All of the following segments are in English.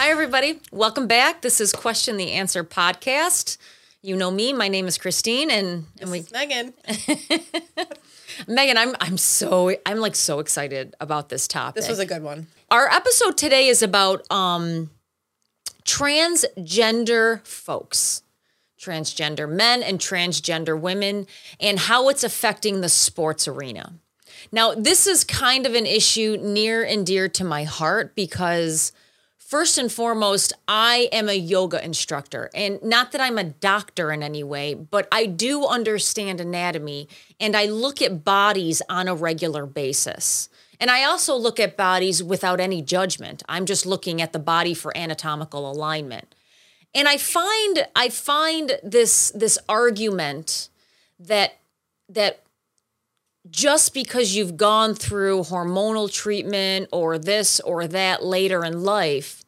Hi, everybody. Welcome back. This is Question the Answer podcast. You know me. My name is Christine, and and we Meghan. Meghan. I'm I'm so I'm like so excited about this topic. This was a good one. Our episode today is about um, transgender folks, transgender men and transgender women, and how it's affecting the sports arena. Now, this is kind of an issue near and dear to my heart because, first and foremost, I am a yoga instructor. And not that I'm a doctor in any way, but I do understand anatomy and I look at bodies on a regular basis. And I also look at bodies without any judgment. I'm just looking at the body for anatomical alignment. And I find I find this this argument that that just because you've gone through hormonal treatment or this or that later in life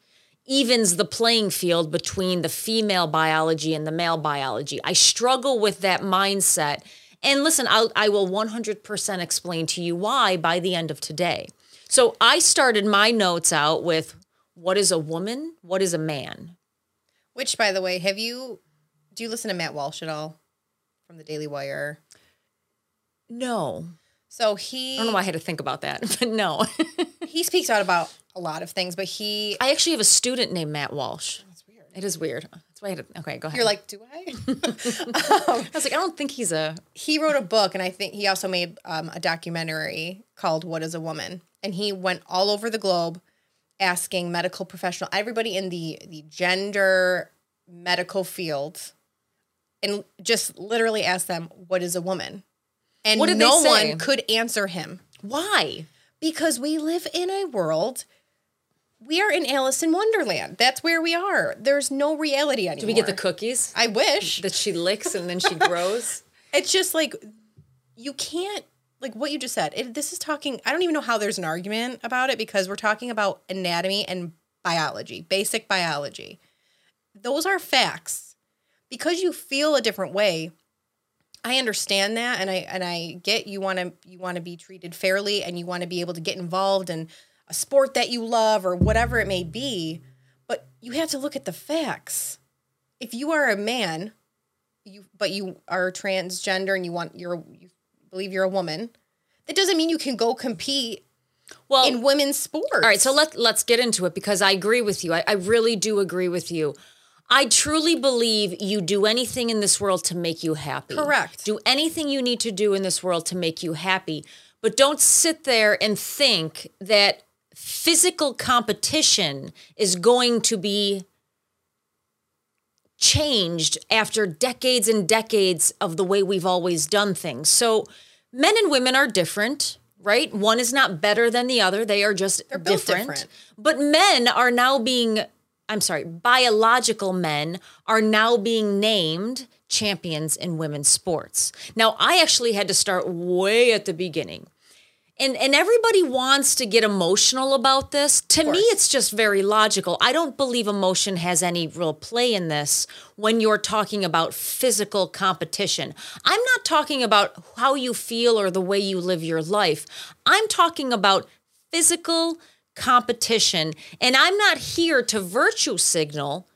evens the playing field between the female biology and the male biology. I struggle with that mindset. And listen, I'll, I will 100% explain to you why by the end of today. So I started my notes out with what is a woman? What is a man? Which, by the way, have you? Do you listen to Matt Walsh at all from the Daily Wire? No. So he. I don't know why I had to think about that, but no. he speaks out about a lot of things, but he. I actually have a student named Matt Walsh. That's weird. It is weird. That's why I had to, okay, go ahead. You're like, do I? I was like, I don't think he's a. he wrote a book, and I think he also made um, a documentary called "What Is a Woman," and he went all over the globe asking medical professional, everybody in the the gender medical field, and just literally asked them, "What is a woman?" And What did they no say? one could answer him Why? because we live in a world. We are in Alice in Wonderland. That's where we are. There's no reality anymore. Do we get the cookies I wish. that she licks and then she grows? it's just like you can't like what you just said it, this is talking i don't even know how there's an argument about it because we're talking about anatomy and biology basic biology those are facts because you feel a different way i understand that and i and i get you want to you want to be treated fairly and you want to be able to get involved in a sport that you love or whatever it may be but you have to look at the facts if you are a man you but you are transgender and you want you're you believe you're a woman that doesn't mean you can go compete Well, in women's sports all right. So let let's get into it because I agree with you. I, I really do agree with you. I truly believe you do anything in this world to make you happy. Correct. Do anything you need to do in this world to make you happy, but don't sit there and think that physical competition is going to be changed after decades and decades of the way we've always done things. So men and women are different, right? One is not better than the other. They are just different. different. But men are now being I'm sorry, biological men are now being named champions in women's sports. Now, I actually had to start way at the beginning. And and everybody wants to get emotional about this. To me, it's just very logical. I don't believe emotion has any real play in this when you're talking about physical competition. I'm not talking about how you feel or the way you live your life. I'm talking about physical competition. And I'm not here to virtue signal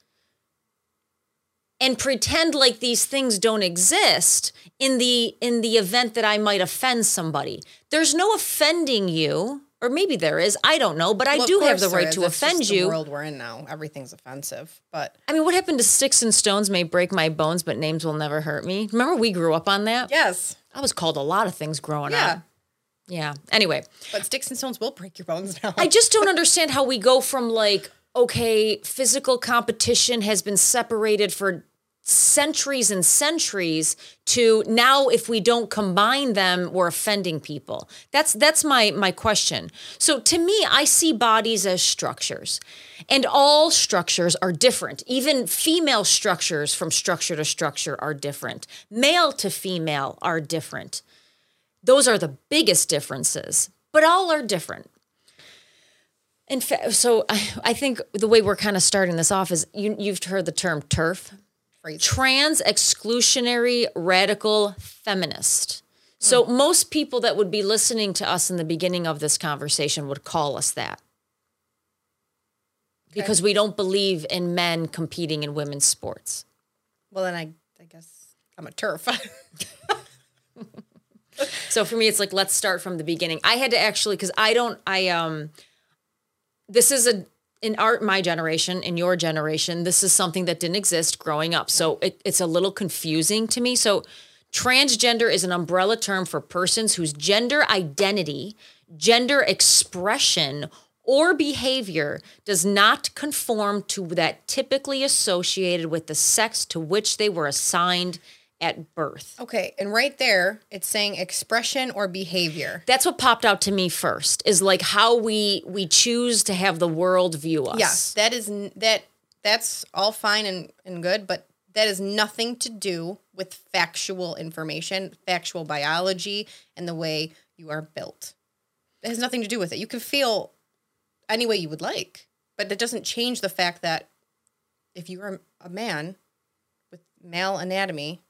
and pretend like these things don't exist in the in the event that I might offend somebody. There's no offending you, or maybe there is. I don't know, but I Well, do have the right is. to That's offend the you. world we're in now everything's offensive but I mean, what happened to sticks and stones may break my bones, but names will never hurt me? Remember we grew up on that? yes I was called a lot of things growing yeah up. Yeah. Anyway, but sticks and stones will break your bones now. I just don't understand how we go from like, okay, physical competition has been separated for centuries and centuries to now if we don't combine them we're offending people. That's that's my my question. So to me i see bodies as structures and all structures are different. Even female structures from structure to structure are different. Male to female are different those are the biggest differences but all are different in fact, so I, I think the way we're kind of starting this off is you, you've heard the term turf Phrase. trans exclusionary radical feminist. So hmm. most people that would be listening to us in the beginning of this conversation would call us that. because we don't believe in men competing in women's sports. Well, then I, I guess I'm a turf. So for me, it's like let's start from the beginning. I had to actually because I don't. I um, this is a in art my generation, in your generation, this is something that didn't exist growing up. So it, it's a little confusing to me. So transgender is an umbrella term for persons whose gender identity, gender expression, or behavior does not conform to that typically associated with the sex to which they were assigned at birth. okay, and right there, it's saying expression or behavior. That's what popped out to me first is like how we we choose to have the world view us. Yes, that is that. That's all fine and, and good, but that has nothing to do with factual information, factual biology, and the way you are built. It has nothing to do with it. You can feel any way you would like, but it doesn't change the fact that if you are a man with male anatomy,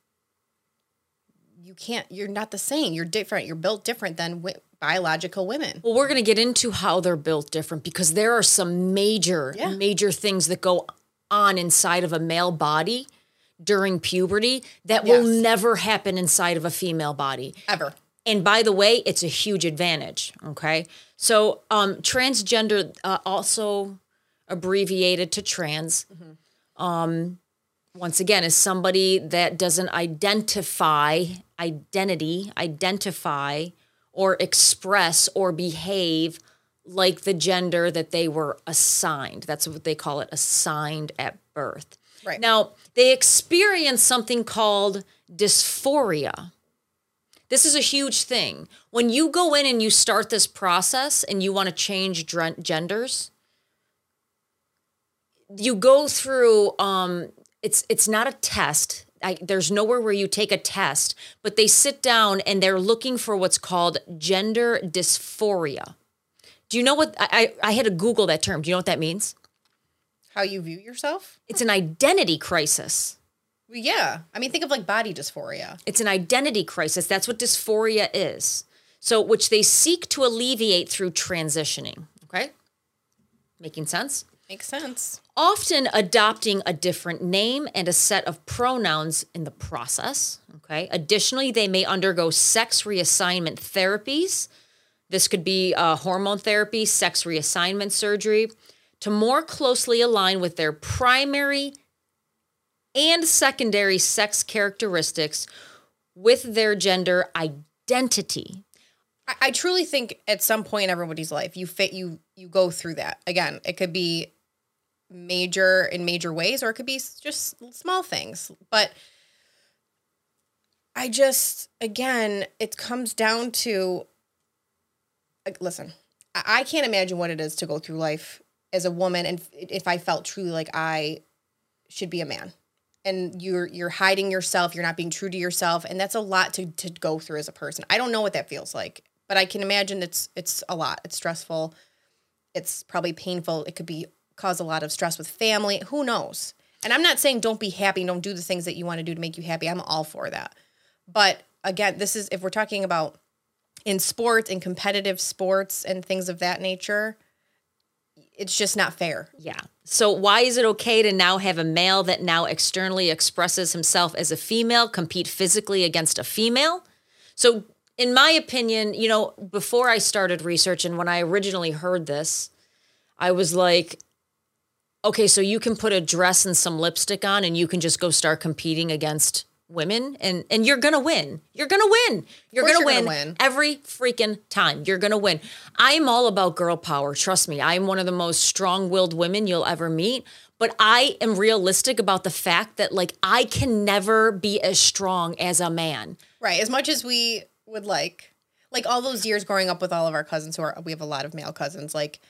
you can't. You're not the same. You're different. You're built different than wi- biological women. Well, we're going to get into how they're built different because there are some major, Yeah. major things that go on inside of a male body during puberty that will never happen inside of a female body. Ever. And by the way, it's a huge advantage. Okay. So, um, transgender, uh, also abbreviated to trans, um, once again, is somebody that doesn't identify identity, identify or express or behave like the gender that they were assigned. That's what they call it, assigned at birth. Right. Now, they experience something called dysphoria. This is a huge thing. When you go in and you start this process and you want to change genders, you go through um it's it's not a test. I, there's nowhere where you take a test, but they sit down and they're looking for what's called gender dysphoria. Do you know what I, I had to Google that term. Do you know what that means? How you view yourself? It's an identity crisis. Well, yeah. I mean, think of like body dysphoria. It's an identity crisis. That's what dysphoria is. So, which they seek to alleviate through transitioning. Okay. Making sense? Makes sense. Often adopting a different name and a set of pronouns in the process. Okay. Additionally, they may undergo sex reassignment therapies. This could be uh, hormone therapy, sex reassignment surgery to more closely align with their primary and secondary sex characteristics with their gender identity. I, I truly think at some point in everybody's life, you fit you you go through that. Again, it could be major in major ways, or it could be just small things. But I just again, it comes down to like, listen. I, I can't imagine what it is to go through life as a woman, and if I felt truly like I should be a man and you're you're hiding yourself you're not being true to yourself and that's a lot to to go through as a person i don't know what that feels like but i can imagine it's it's a lot it's stressful it's probably painful it could be cause a lot of stress with family who knows and i'm not saying don't be happy don't do the things that you want to do to make you happy i'm all for that but again this is if we're talking about in sports in competitive sports and things of that nature it's just not fair Yeah. So why is it okay to now have a male that now externally expresses himself as a female compete physically against a female? So in my opinion, you know, before I started research and when I originally heard this, I was like okay, so you can put a dress and some lipstick on and you can just go start competing against women and and you're going to win. You're going to win. You're going to you're win, gonna win. every freaking time. You're going to win. I'm all about girl power. Trust me. I'm one of the most strong-willed women you'll ever meet, but I am realistic about the fact that like I can never be as strong as a man. Right. As much as we would like, like all those years growing up with all of our cousins who are, we have a lot of male cousins, like,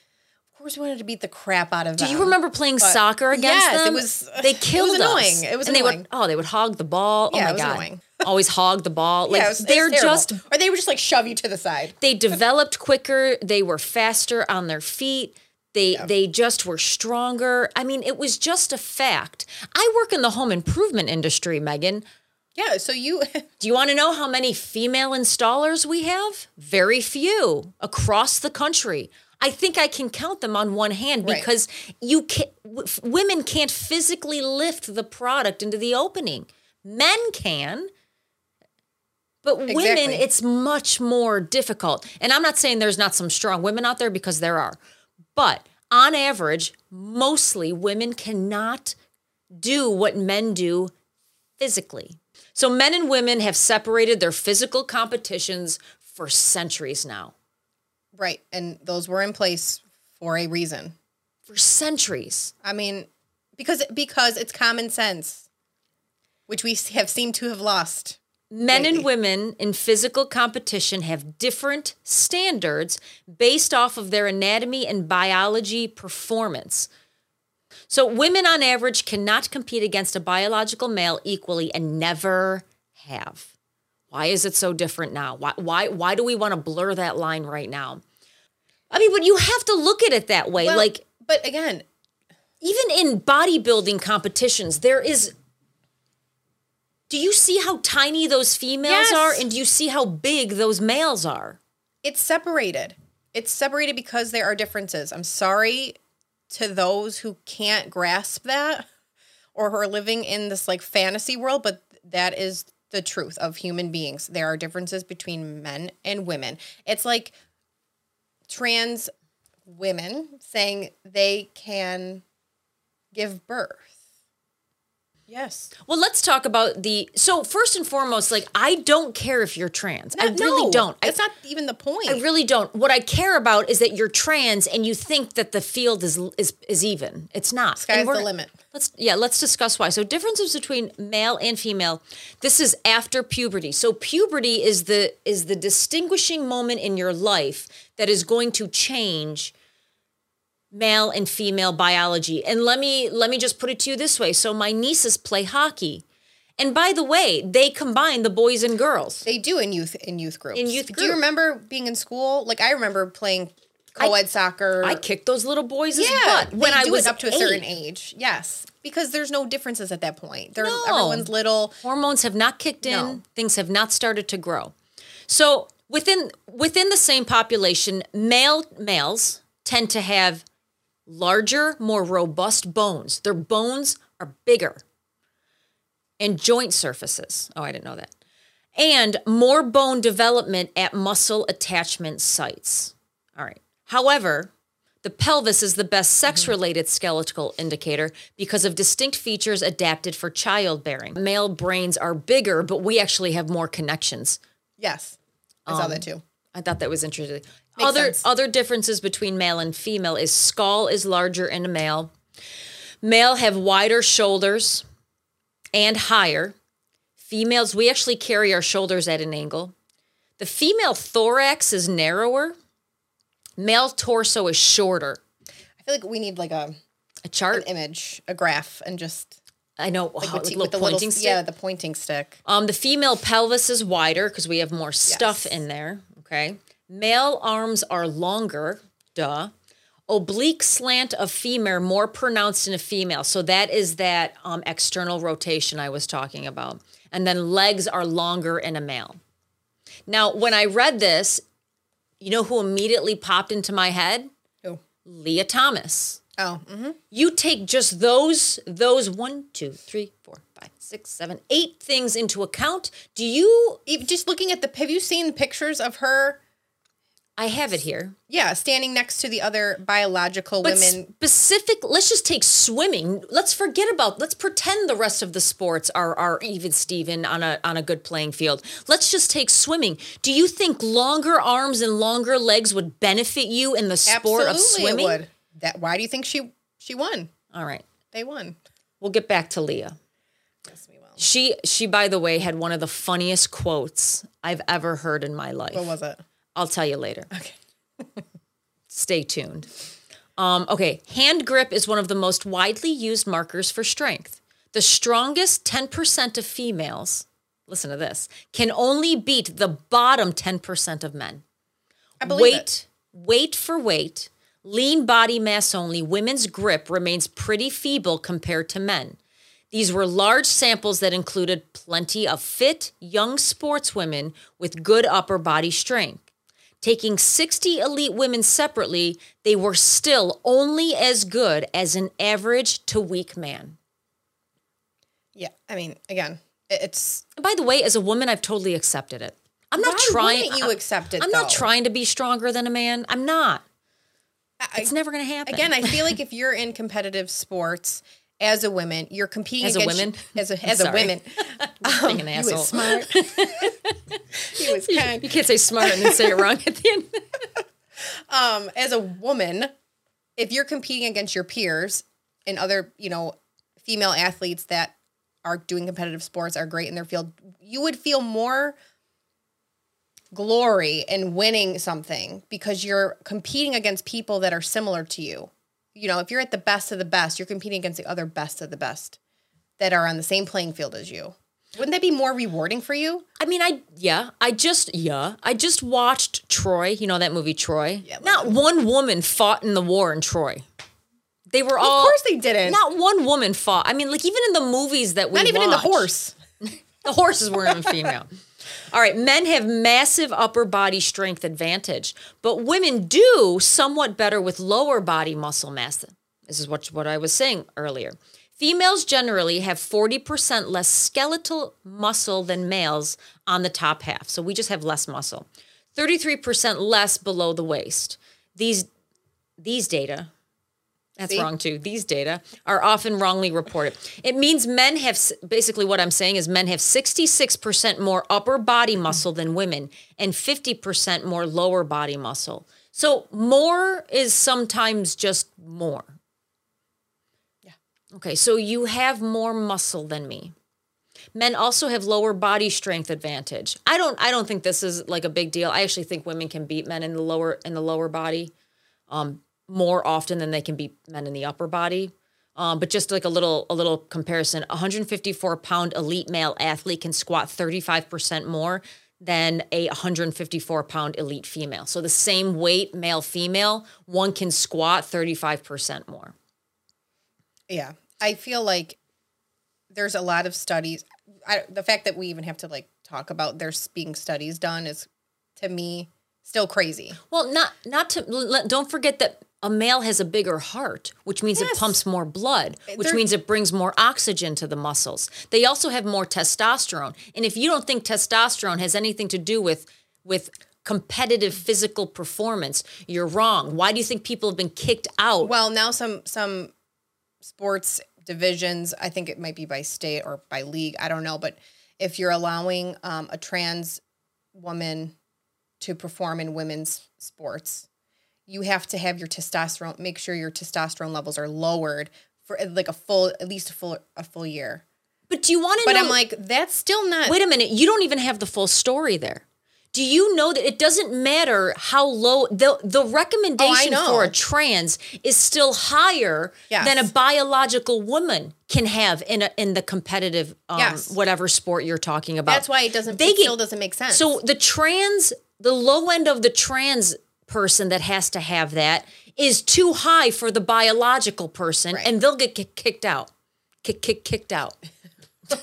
course we wanted to beat the crap out of them. Do you remember playing soccer against yes, it them? was- uh, they killed it was killed annoying. us. It was and They annoying. would, oh, they would hog the ball. Oh yeah, oh my it god, annoying. always hog the ball. Like Yeah, it was, they're just or they would just like shove you to the side. they developed quicker. They were faster on their feet. They they just were stronger. I mean, it was just a fact. I work in the home improvement industry, Meghan. Yeah. So you, Do you want to know how many female installers we have? Very few across the country. I think I can count them on one hand Right. because you can, w- women can't physically lift the product into the opening. Men can. But women, Exactly. it's much more difficult. And I'm not saying there's not some strong women out there because there are. But on average, mostly women cannot do what men do physically. So men and women have separated their physical competitions for centuries now. Right. And those were in place for a reason. For centuries. I mean, because because it's common sense, which we have seemed to have lost. Men Lately. and women in physical competition have different standards based off of their anatomy and biology performance. So, women on average cannot compete against a biological male equally and never have. Why is it so different now? Why, why, why do we want to blur that line right now? I mean, but you have to look at it that way. Well, like, but again, even in bodybuilding competitions, there is. Do you see how tiny those females Yes. are? And do you see how big those males are? it's separated. It's separated because there are differences. I'm sorry to those who can't grasp that or who are living in this like fantasy world, but that is the truth of human beings. There are differences between men and women. It's like trans women saying they can give birth. Yes. Well, let's talk about the. So, first and foremost, like, I don't care if you're trans. I really No, don't. I, That's not even the point. I really don't. What I care about is that you're trans and you think that the field is is is even. It's not. Sky's the limit. Let's yeah, let's discuss why. So differences between male and female. This is after puberty. So puberty is the is the distinguishing moment in your life that is going to change male and female biology. And let me let me just put it to you this way. So my nieces play hockey. And by the way, they combine the boys and girls. They do in youth in youth groups. In youth Do you remember being in school? Like I remember playing co-ed soccer. I kicked those little boys' yeah, butt when I was up to a certain age. Yes, because there's no differences at that point. They're No. everyone's little. hormones have not kicked in No. things have not started to grow so within within the same population male males tend to have larger more robust bones their bones are bigger and joint surfaces oh i didn't know that and more bone development at muscle attachment sites all right however the pelvis is the best sex related skeletal indicator because of distinct features adapted for childbearing. Male brains are bigger, but we actually have more connections. Yes, I saw that um, too. I thought that was interesting. Other sense. other differences between male and female is skull is larger in a male. Male have wider shoulders and higher. Females, we actually carry our shoulders at an angle. The female thorax is narrower. Male torso is shorter. I feel like we need like a A chart. an image, a graph, and just I know like with, little with the pointing little stick. yeah, the pointing stick. Um, the female pelvis is wider because we have more stuff Yes. in there. Okay. Male arms are longer. Duh. Oblique slant of femur more pronounced in a female. So that is that um, external rotation I was talking about. And then legs are longer in a male. Now, when I read this, you know who immediately popped into my head? Oh, Lia Thomas. oh, hmm You take just those those one, two, three, four, five, six, seven, eight things into account. Do you? just looking at the. Have you seen pictures of her? I have it here. Yeah, standing next to the other biological But women. specific, let's just take swimming. Let's forget about. Let's pretend the rest of the sports are are even Steven on a on a good playing field. Let's just take swimming. Do you think longer arms and longer legs would benefit you in the sport Absolutely, of swimming? it would. That. Why do you think she she won? All right, They won. we'll get back to Lia. Yes, we will. She she by the way had one of the funniest quotes I've ever heard in my life. What was it? I'll tell you later. Okay. Stay tuned. Um, okay, hand grip is one of the most widely used markers for strength. The strongest 10% of females, listen to this, can only beat the bottom 10% of men. I believe weight, it. weight for weight, lean body mass only, women's grip remains pretty feeble compared to men. These were large samples that included plenty of fit, young sportswomen with good upper body strength. Taking 60 elite women separately, they were still only as good as an average to weak man. Yeah, I mean, again, it's And by the way, as a woman, I've totally accepted it. I'm not Why trying. you accept it, I'm not trying to be stronger than a man. I'm not. I- It's never going to happen. again. I feel like if you're in competitive sports as a woman, you're competing As a woman? as a as a woman. being an um, asshole. smart. He was kind. You can't say smart and then say it wrong at the end. um, as a woman, if you're competing against your peers and other, you know, female athletes that are doing competitive sports are great in their field, you would feel more glory in winning something because you're competing against people that are similar to you. You know, if you're at the best of the best, you're competing against the other best of the best that are on the same playing field as you. Wouldn't that be more rewarding for you? I mean, I yeah, I just yeah, I just watched Troy. You know that movie Troy. Yeah, Not one woman fought in the war in Troy. They were all. of course they didn't. Not one woman fought. I mean, like even in the movies that we Not even in the horse. The horses weren't even female. All right, men have massive upper body strength advantage, but women do somewhat better with lower body muscle mass. This is what, what I was saying earlier. Females generally have 40% less skeletal muscle than males on the top half. So we just have less muscle. 33% less below the waist. These these data that's See? wrong too. These data are often wrongly reported. It means men have basically what I'm saying is men have 66% more upper body muscle than women and 50% more lower body muscle. So more is sometimes just more. Okay, so you have more muscle than me. Men also have lower body strength advantage. I don't I don't think this is like a big deal. I actually think women can beat men in the lower in the lower body um, more often than they can beat men in the upper body. Um, but just like a little a little comparison, a 154 pound elite male athlete can squat 35 percent more than a 154 pound elite female. So the same weight, male female, one can squat 35 percent more. Yeah, I feel like there's a lot of studies. I, the fact that we even have to like talk about there's being studies done is, to me, still crazy. Well, not not to don't forget that a male has a bigger heart, which means Yes. it pumps more blood, eh, which There- means it brings more oxygen to the muscles. They also have more testosterone. And if you don't think testosterone has anything to do with with competitive physical performance, you're wrong. Why do you think people have been kicked out? Well, now some some sports divisions, I think it might be by state or by league, I don't know, but if you're allowing um, a trans woman to perform in women's sports, you have to have your testosterone. Make sure your testosterone levels are lowered for like a full, at least a full a full year. but do you want to But know I'm like, that's still not. Wait a minute, you don't even have the full story there. Do you know that it doesn't matter how low the the recommendation know. for a trans is still higher Yes. than a biological woman can have in a in the competitive um, Yes. whatever sport you're talking about. That's why it doesn't. They it get- still doesn't make sense. So the trans, the low end of the trans person that has to have that is too high for the biological person, Right. and they'll get kicked out, kick, kick, kicked out.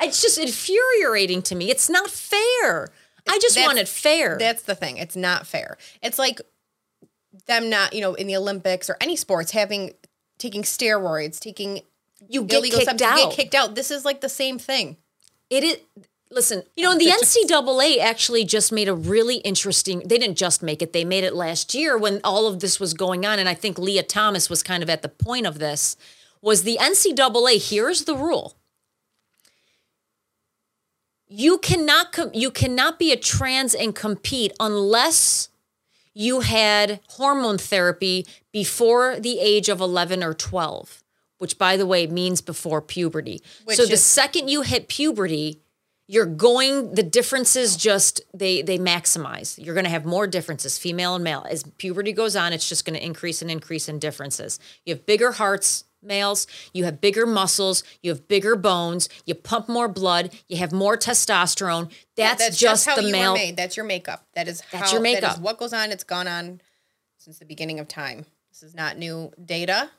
it's just infuriating to me. It's not fair. I just That's- want it fair. that's the thing. It's not fair. It's like them not, you know, in the Olympics or any sports having taking steroids, taking you get illegal kicked substances, out. get kicked out. This is like the same thing. It is. Listen, you know, the NCAA actually just made a really interesting. They didn't just make it; they made it last year when all of this was going on, and I think Lia Thomas was kind of at the point of this. Was the NCAA? Here's the rule: you cannot com- you cannot be a trans and compete unless you had hormone therapy before the age of 11 or 12 which by the way means before puberty. Which so the second you hit puberty you're going the differences just they they maximize. You're going to have more differences female and male. As puberty goes on it's just going to increase and increase in differences. You have bigger hearts males you have bigger muscles you have bigger bones you pump more blood you have more testosterone that's, just how the you male made. That's your makeup. That is That's how your That makeup. is what goes on. It's gone on since the beginning of time. This is not new data.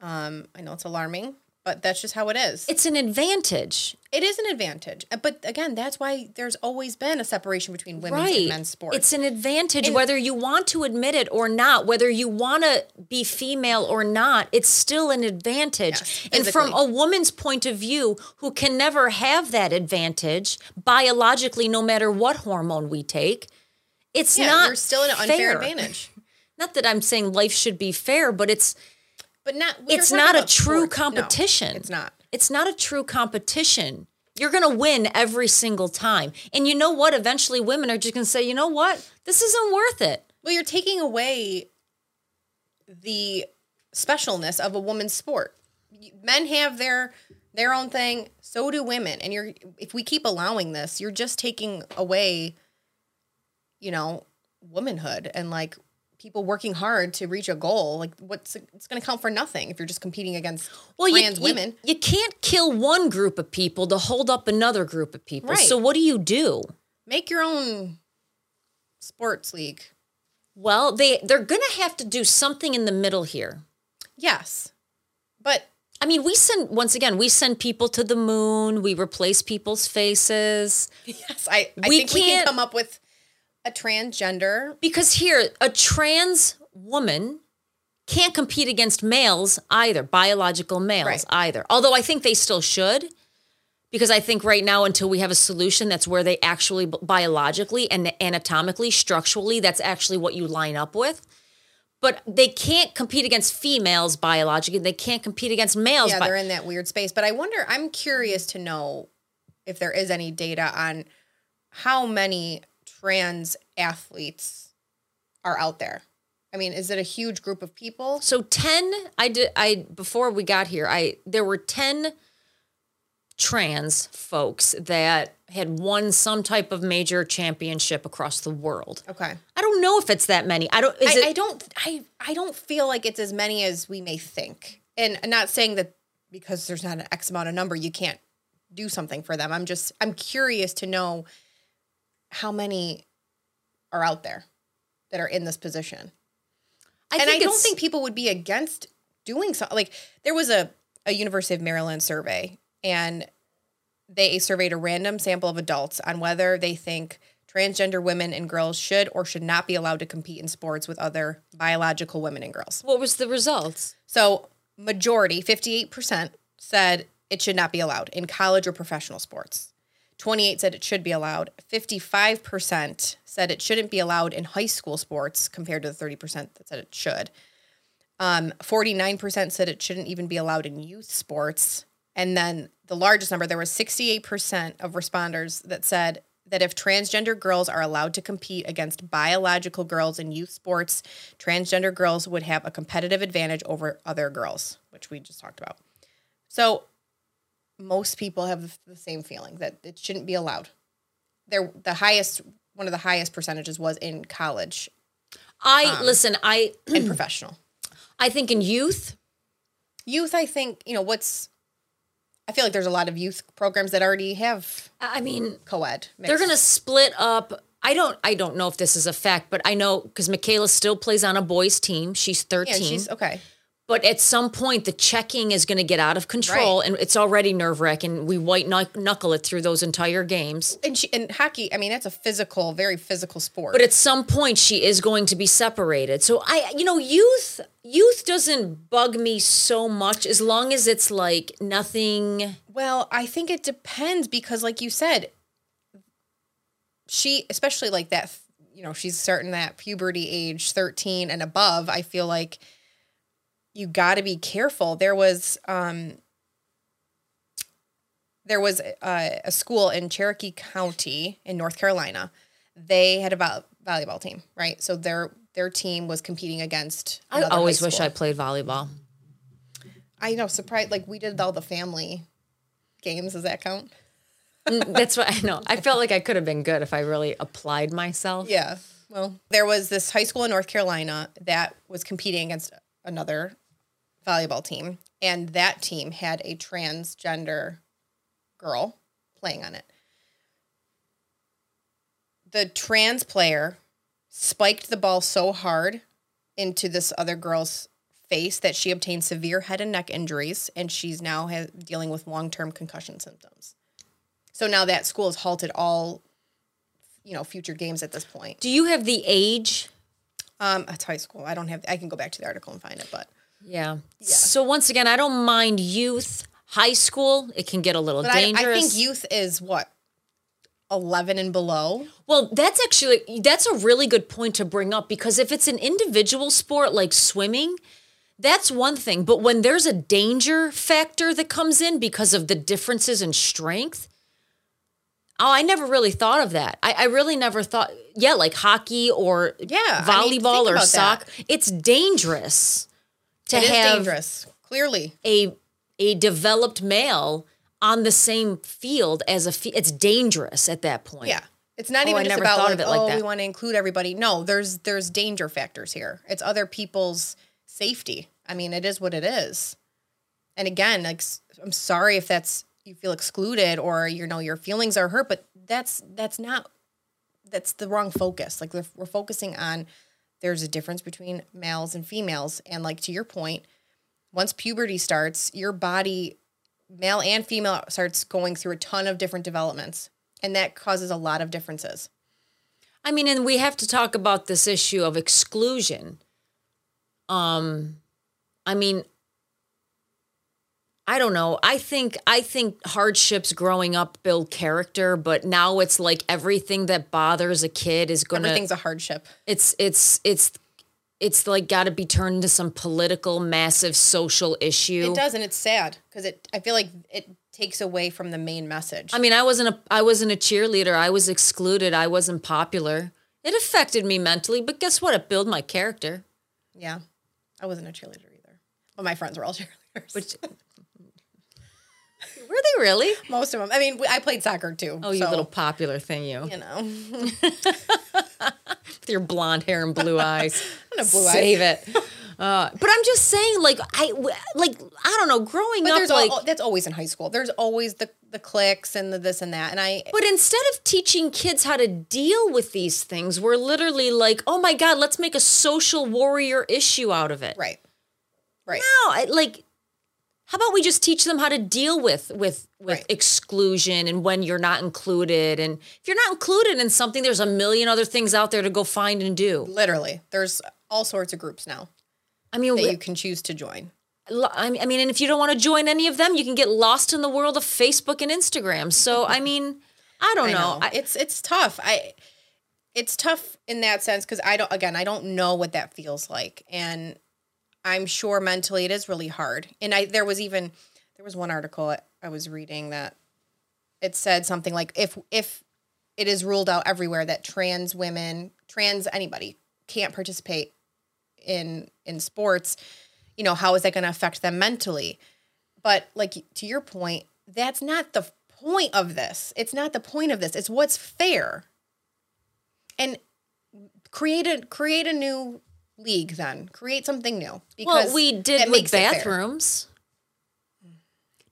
Um, I know it's alarming, but that's just how it is. It's an advantage. It is an advantage. Uh, But again, that's why there's always been a separation between women's right. and men's sports. It's an advantage whether you want to admit it or not, whether you want to be female or not, it's still an advantage. Yes, and from a woman's point of view, who can never have that advantage biologically, no matter what hormone we take, it's yeah, not you're still in an unfair fair. advantage. Not that I'm saying life should be fair, but it's But not. It's not a true sports. No, competition. it's not. It's not a true competition. You're going to win every single time. And you know what? Eventually, women are just going to say, you know what? This isn't worth it. Well, you're taking away the specialness of a woman's sport. Men have their their own thing, so do women. And you're if we keep allowing this, you're just taking away you know, womanhood and like people working hard to reach a goal. Like what's it's going to count for nothing if you're just competing against Well, you, trans you- women. You, can't kill one group of people to hold up another group of people. Right. So, what do you do? Make your own sports league. Well, they, they're going to have to do something in the middle here. Yes. But I mean, we send, once again, we send people to the moon, we replace people's faces. yes, I, I We think we can can't- come up with a transgender Because here, a trans woman can't compete against males either, biological males Right. either. Although I think they still should. Because I think right now, until we have a solution that's where they actually biologically and anatomically, structurally, that's actually what you line up with. But they can't compete against females biologically. They can't compete against males. yeah, bi- they're in that weird space. But I wonder, I'm curious to know if there is any data on how many trans athletes are out there. I mean, is it a huge group of people? So 10 I did I before we got here I there were 10 trans folks that had won some type of major championship across the world. Okay. I don't know if it's that many. I don't is I, it I don't I I don't feel like it's as many as we may think. And I'm not saying that because there's not an X amount of number you can't do something for them. I'm just I'm curious to know how many are out there that are in this position. I and I don't think people would be against doing something. Like there was a, a University of Maryland survey, and they surveyed a random sample of adults on whether they think transgender women and girls should or should not be allowed to compete in sports with other biological women and girls. what was the results? So majority, 58%, said it should not be allowed in college or professional sports. 28 said it should be allowed. 55% said it shouldn't be allowed in high school sports compared to the 30% that said it should. Um, 49% said it shouldn't even be allowed in youth sports. And then the largest number, there was 68% of responders that said that if transgender girls are allowed to compete against biological girls in youth sports, transgender girls would have a competitive advantage over other girls, which we just talked about. So most people have the same feeling that it shouldn't be allowed. There, the highest, one of the highest percentages was in college I Um, listen, I and professional. I think in youth, Youth, I think, you know, what's, I feel like there's a lot of youth programs that already have I mean, co-ed. they're going to split up I don't I don't know if this is a fact, but I know cuz Michaela still plays on a boys team. She's 13. yeah, she's okay. But at some point, the checking is going to get out of control, and it's already nerve wracking. We white knuckle it through those entire games. And she and hockey, I mean, that's a physical, very physical sport. But at some point, she is going to be separated. So I, you know, youth youth doesn't bug me so much as long as it's like nothing. Well, I think it depends because, like you said, she, especially like that, you know, she's starting that puberty age, 13 and above. I feel like you got to be careful. There was, um, there was a, a school in Cherokee County in North Carolina. They had a vo- volleyball team, right? So their their team was competing against. I always wish. I played volleyball. I know, surprised. Like we did all the family games. Does that count? Mm, That's what I know. I felt like I could have been good if I really applied myself. Yeah. Well, there was this high school in North Carolina that was competing against another volleyball team, and that team had a transgender girl playing on it. The trans player spiked the ball so hard into this other girl's face that she obtained severe head and neck injuries, and she's now ha- dealing with long term concussion symptoms. So now that school has halted all, you know, future games at this point. Do you have the age? Um, it's high school. I don't have. I can go back to the article and find it, but Yeah. So once again, I don't mind youth. High school, it can get a little but dangerous. I think youth is what eleven and below. Well, that's actually that's a really good point to bring up because if it's an individual sport like swimming, that's one thing. But when there's a danger factor that comes in because of the differences in strength, oh, I never really thought of that. I, I really never thought, yeah, like hockey or Yeah, I mean, volleyball or soccer. It's dangerous to It is have dangerous. Clearly, a a developed male on the same field as a. Fe- it's dangerous at that point. Yeah. It's not Oh, even I just about like, like oh, that. we want to include everybody. No, there's there's danger factors here. It's other people's safety. I mean, it is what it is. And again, like I'm sorry if that's you feel excluded or you know your feelings are hurt, but that's that's not that's the wrong focus. Like we're, we're focusing on there's a difference between males and females, and like to your point, once puberty starts, your body male and female starts going through a ton of different developments and that causes a lot of differences I mean, and we have to talk about this issue of exclusion. Um, I mean, I don't know. I think I think hardships growing up build character, but now it's like everything that bothers a kid is gonna. everything's a hardship It's it's it's it's like got to be turned into some political, massive social issue. it does and it's sad because it i feel like it takes away from the main message I mean, I wasn't a I wasn't a cheerleader. I was excluded. I wasn't popular. It affected me mentally, but guess what? It built my character. yeah i wasn't a cheerleader either but my friends were all cheerleaders Which were they really? most of them i mean i played soccer too Oh, you so, little popular thing, you you know with your blonde hair and blue eyes. blue eyes. Save it. Uh, but I'm just saying, like I, like I don't know, growing but up, there's like. all, that's always in high school there's always the the cliques and the this and that and i but instead of teaching kids how to deal with these things, we're literally like, oh my God, let's make a social warrior issue out of it. right right No, I, like, how about we just teach them how to deal with with with Right. exclusion and when you're not included, and if you're not included in something, there's a million other things out there to go find and do. literally there's all sorts of groups now I mean, that you can choose to join I mean, and if you don't want to join any of them, you can get lost in the world of Facebook and Instagram. So, I mean, I don't I know. know. I, it's it's tough. I it's tough in that sense because I don't again I don't know what that feels like, and I'm sure mentally it is really hard. And I there was even there was one article I- was reading that it said something like if if it is ruled out everywhere that trans women, trans anybody can't participate in in sports, you know, how is that going to affect them mentally? But like to your point, that's not the point of this. It's not the point of this. It's what's fair. And create a create a new league then. Create something new. well, we did with it bathrooms.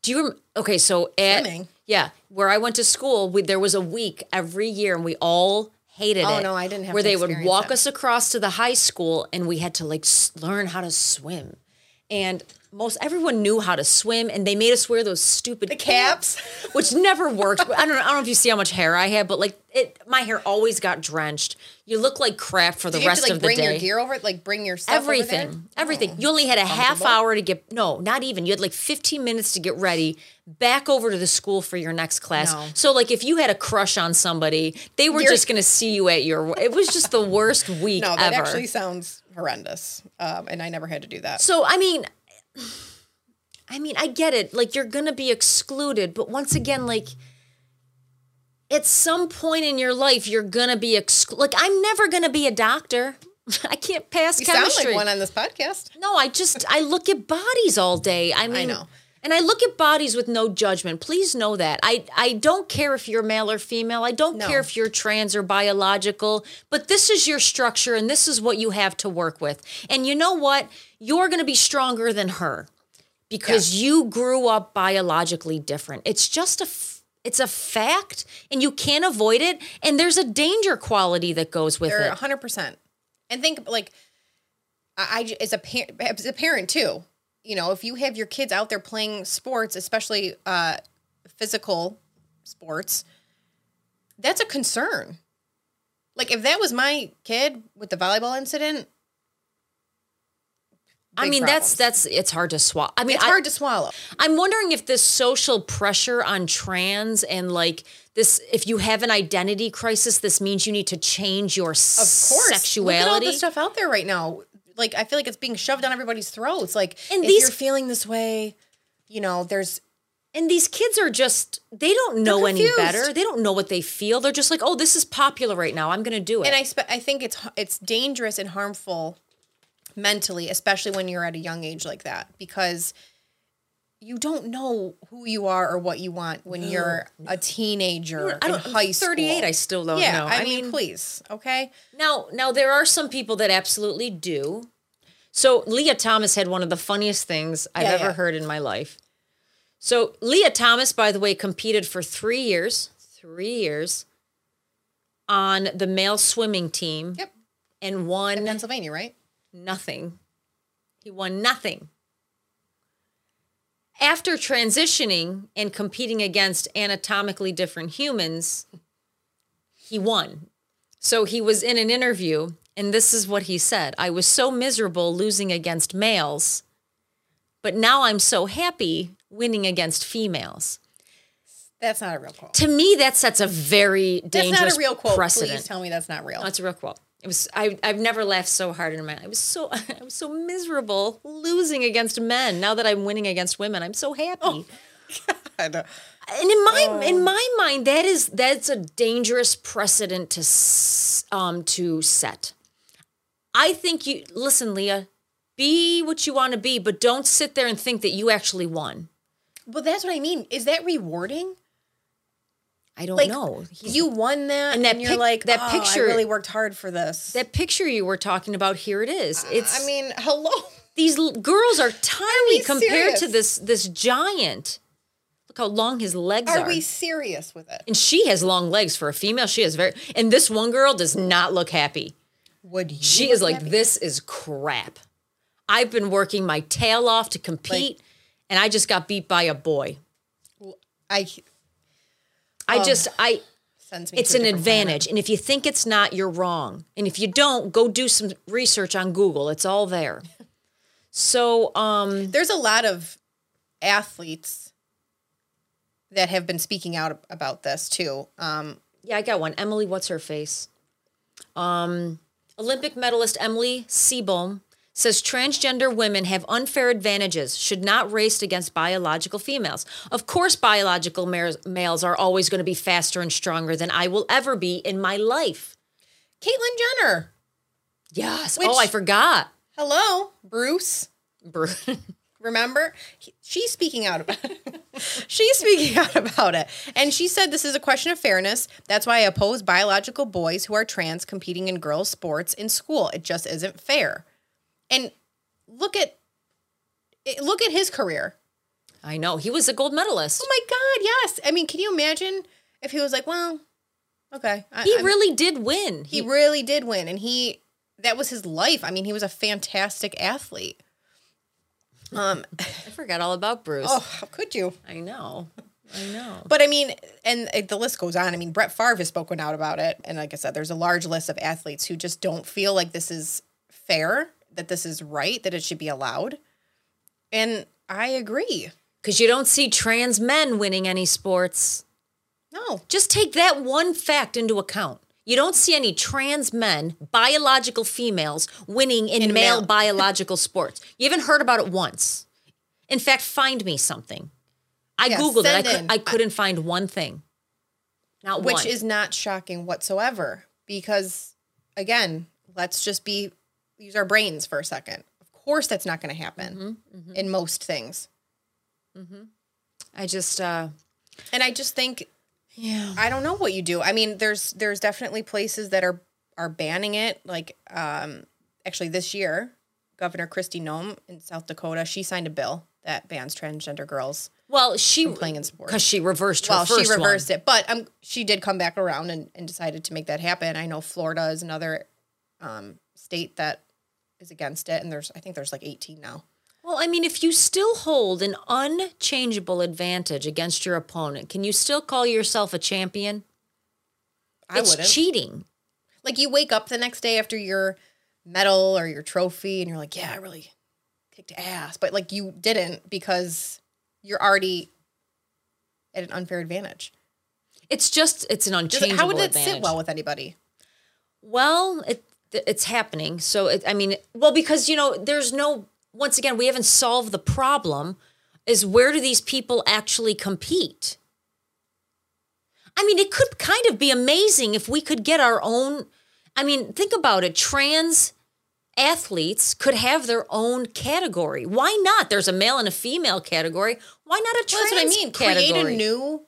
Do you rem- okay? So at Swimming. yeah, where I went to school, we, there was a week every year, and we all hated Oh, it. no, I didn't have Where they would walk that. us across to the high school, and we had to like s- learn how to swim. And most everyone knew how to swim, and they made us wear those stupid The caps. which never worked. I don't know. I don't know if you see how much hair I have, but like it, my hair always got drenched. You look like crap for the Did have rest to like of the bring day. your gear over, like bring your stuff over there? Everything, everything. You only had a half hour to get. No, not even. You had like 15 minutes to get ready. Back over to the school for your next class. No. So like, if you had a crush on somebody, they were You're- just going to see you at your. It was just the worst week No, that ever. actually sounds horrendous. Um, and I never had to do that. So I mean, I mean, I get it. Like you're gonna be excluded, but once again, like at some point in your life, you're gonna be excluded. Like I'm never gonna be a doctor. I can't pass You chemistry. sound like one on this podcast. no, I just I look at bodies all day. I mean, know. And I look at bodies with no judgment. Please know that. I, I don't care if you're male or female. I don't No. care if you're trans or biological, but this is your structure and this is what you have to work with. And you know what? You're going to be stronger than her because you grew up biologically different. It's just a it's a fact and you can't avoid it and there's a danger quality that goes with They're it. 100%. And think like I as a parent, as a parent too, you know, if you have your kids out there playing sports, especially uh, physical sports, that's a concern. Like if that was my kid with the volleyball incident, I mean, that's problems. that's it's hard to swallow. I mean, it's I- hard to swallow. I'm wondering if this social pressure on trans and like this, if you have an identity crisis, this means you need to change your Of course, sexuality. Look at all the stuff out there right now. Like I feel like it's being shoved down everybody's throats. Like And if these- you're feeling this way, you know, there's And these kids are just, they don't know any better. They don't know what they feel. They're just like, oh, this is popular right now. I'm going to do it. and I spe- I think it's it's dangerous and harmful mentally, especially when you're at a young age like that, because you don't know who you are or what you want when you're a teenager I in don't, high school. 38, I still don't yeah, know. I, mean, please, okay. Now, now there are some people that absolutely do. So Lia Thomas had one of the funniest things I've Yeah, ever yeah. heard in my life. So Lia Thomas, by the way, competed for three years, three years on the male swimming team Yep, and won Pennsylvania, right? Nothing. He won nothing. After transitioning and competing against anatomically different humans, he won. So he was in an interview, and this is what he said I was so miserable losing against males, but now I'm so happy winning against females. That's not a real quote. To me, that sets a very That's dangerous not a real quote. precedent. Please tell me that's not real. No, that's a real quote. It was I I've never laughed so hard in my life. I was so I was so miserable losing against men. Now that I'm winning against women, I'm so happy. I know. And in my Oh. in my mind, that is that's a dangerous precedent to um to set. I think you listen, Lia. Be what you want to be, but don't sit there and think that you actually won. Well, that's what I mean. Is that rewarding? I don't Like know. He's- you won that, And and, that you're pic- like, that "Oh, picture- I really worked hard for this. that picture you were talking about, here it is. Uh, it's I mean, hello. these l- girls are tiny we compared to this this giant. Look how long his legs are. Are we serious with it? and she has long legs for a female. She has very and this one girl does not look happy. Would you? She is like happy? this is crap. I've been working my tail off to compete and I just got beat by a boy. I I just I sends me. it's an different planet. advantage. And if you think it's not, you're wrong. And if you don't, go do some research on Google. It's all there. So um There's a lot of athletes that have been speaking out about this too. Um, Yeah, I got one. Emily, what's her face? Um, Olympic medalist Emily Seebohm says transgender women have unfair advantages, should not race against biological females. Of course, biological males, are always going to be faster and stronger than I will ever be in my life. Caitlyn Jenner. Yes. Oh, Which- oh, I forgot. Hello, Bruce. Br- Remember? He- she's speaking out about it. she's speaking out about it. And she said this is a question of fairness. That's why I oppose biological boys who are trans competing in girls' sports in school. It just isn't fair. And look at look at his career. I know. He was a gold medalist. Oh my God, yes. I mean, can you imagine if he was like, well, okay. I, he I'm- really did win. he really did win. And he, that was his life. I mean, he was a fantastic athlete. Um, I forgot all about Bruce. oh, how could you? I know. I know. But I mean, and the list goes on. I mean, Brett Favre has spoken out about it. And like I said, there's a large list of athletes who just don't feel like this is fair, that this is right, that it should be allowed. And I agree. Because you don't see trans men winning any sports. No. Just take that one fact into account. You don't see any trans men, biological females, winning in, In male, male. biological sports. You haven't heard about it once. In fact, find me something. I Yeah, Googled it. I, could, in. I couldn't find one thing. Not Which one. is not shocking whatsoever because, again, let's just be, use our brains for a second. Of course, that's not going to happen Mm-hmm, in most things. I just, uh, And I just think yeah. I don't know what you do. I mean, there's there's definitely places that are are banning it. Like um actually this year, Governor Kristi Noem in South Dakota, she signed a bill that bans transgender girls Well, she playing in sports. because she reversed her Well, first she reversed one. it, but um, she did come back around and, and decided to make that happen. I know Florida is another um, state that is against it, and there's I think there's like 18 now. Well, I mean, if you still hold an unchangeable advantage against your opponent, can you still call yourself a champion? I it's wouldn't. cheating. like you wake up the next day after your medal or your trophy, and you're like, yeah, I really kicked ass, but like you didn't because you're already at an unfair advantage. It's just it's an unchangeable it, how would it advantage. sit well with anybody? Well, it it's happening. So it, I mean, well, because you know, there's no. Once again, we haven't solved the problem. Is where do these people actually compete? I mean, it could kind of be amazing if we could get our own. I mean, think about it. Trans athletes could have their own category. Why not? There's a male and a female category. Why not a Well, trans that's what I mean. category? Create a new.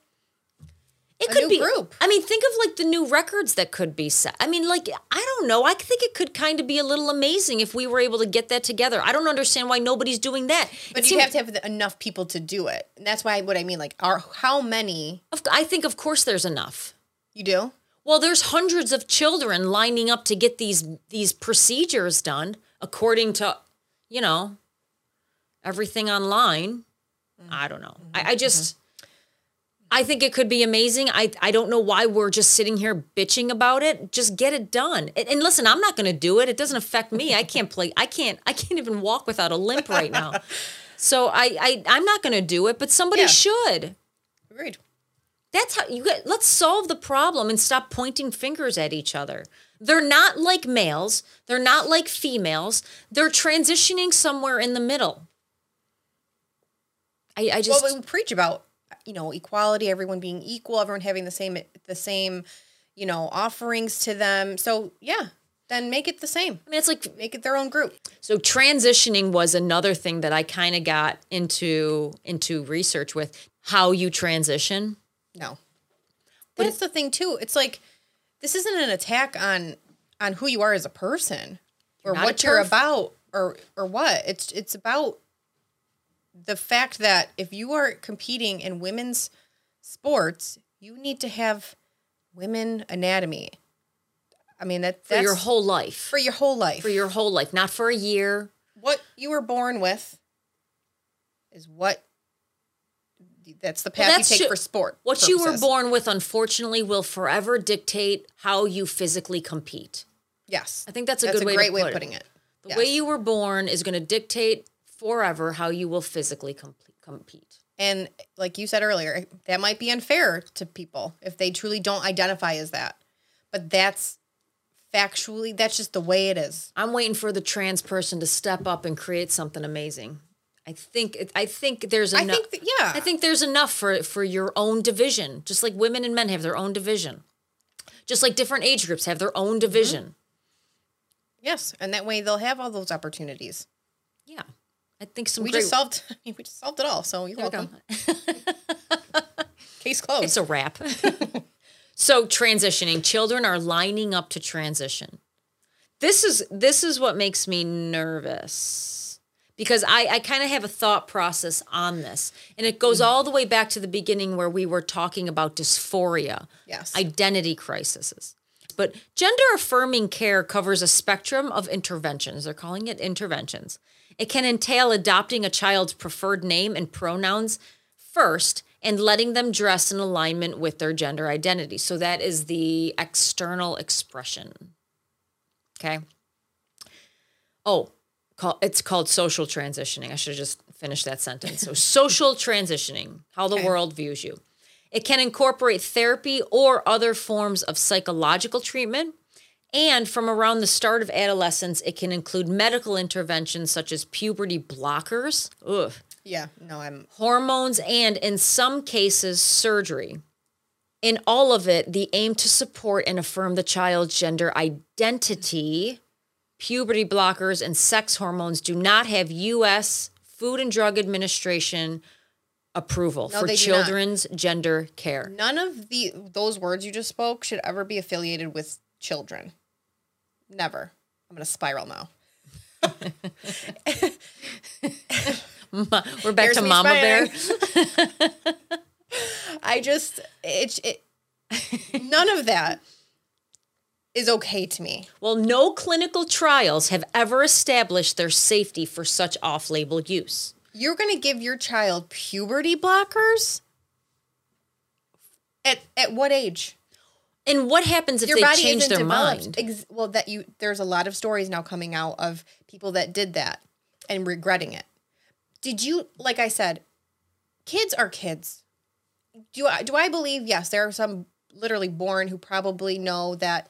It could be group. I mean, think of like the new records that could be set. I mean, like I don't know. I think it could kind of be a little amazing if we were able to get that together. I don't understand why nobody's doing that. But It you have to have enough people to do it, and that's why what I mean. Like, are how many of- I think, of course, there's enough. you do? Well, there's hundreds of children lining up to get these these procedures done according to, you know, everything online. Mm-hmm. I don't know. Mm-hmm. I, I just. Mm-hmm. I think it could be amazing. I, I don't know why we're just sitting here bitching about it. Just get it done. And, and listen, I'm not going to do it. It doesn't affect me. I can't play. I can't. I can't even walk without a limp right now. So I, I I'm not going to do it. But somebody Yeah. should. Agreed. That's how you get. Let's solve the problem and stop pointing fingers at each other. They're not like males. They're not like females. They're transitioning somewhere in the middle. I, I just well, we preach about you know equality, everyone being equal, everyone having the same the same you know offerings to them. So yeah, then make it the same. I mean, it's like Make it their own group. So transitioning was another thing that I kind of got into into research with how you transition. No, but that's the thing too. It's like this isn't an attack on on who you are as a person or what you're about or or what. It's it's about the fact that if you are competing in women's sports, you need to have women anatomy. I mean that For your whole life. for your whole life. For your whole life, not for a year. what you were born with is what that's the Well, path that's you take ju- for sport. What you were born with, unfortunately, will forever dictate how you physically compete. Yes. I think that's a That's good a way great way of it. putting it. The Yes. way you were born is going to dictate forever how you will physically com- compete. And like you said earlier, that might be unfair to people if they truly don't identify as that. But that's factually, that's just the way it is. I'm waiting for the trans person to step up and create something amazing. I think I think there's enough. I think that, yeah. I think there's enough for for your own division, just like women and men have their own division, just like different age groups have their own division. Mm-hmm. yes. And that way they'll have all those opportunities. I think some. We great, just solved, I mean, we just solved it all. So you're There welcome. Case closed. It's a wrap. so transitioning, children are lining up to transition. This is this is what makes me nervous because I, I kind of have a thought process on this, and it goes all the way back to the beginning where we were talking about dysphoria, Yes. identity crises. But gender affirming care covers a spectrum of interventions. They're calling it interventions. It can entail adopting a child's preferred name and pronouns first and letting them dress in alignment with their gender identity. So that is the external expression. Okay. Oh, call, it's called social transitioning. I should have just finished that sentence. So, social transitioning, how the Okay. world views you. It can incorporate therapy or other forms of psychological treatment. And from around the start of adolescence, it can include medical interventions such as puberty blockers, ugh, yeah. No, I'm, hormones, and in some cases, surgery. In all of it, the aim to support and affirm the child's gender identity, puberty blockers, and sex hormones do not have U.S. Food and Drug Administration approval No, for they do not. children's gender care. none of the, those words you just spoke should ever be affiliated with children. Never. I'm going to spiral now. We're back Here's to Mama Bear. I just, it, it, none of that. is okay to me. Well, no clinical trials have ever established their safety for such off label use. You're going to give your child puberty blockers? At at what age? And what happens if Your they body change their developed. mind? Ex- well, that you there's a lot of stories now coming out of people that did that and regretting it. Did you like I said, kids are kids. Do I do I believe yes, there are some literally born who probably know that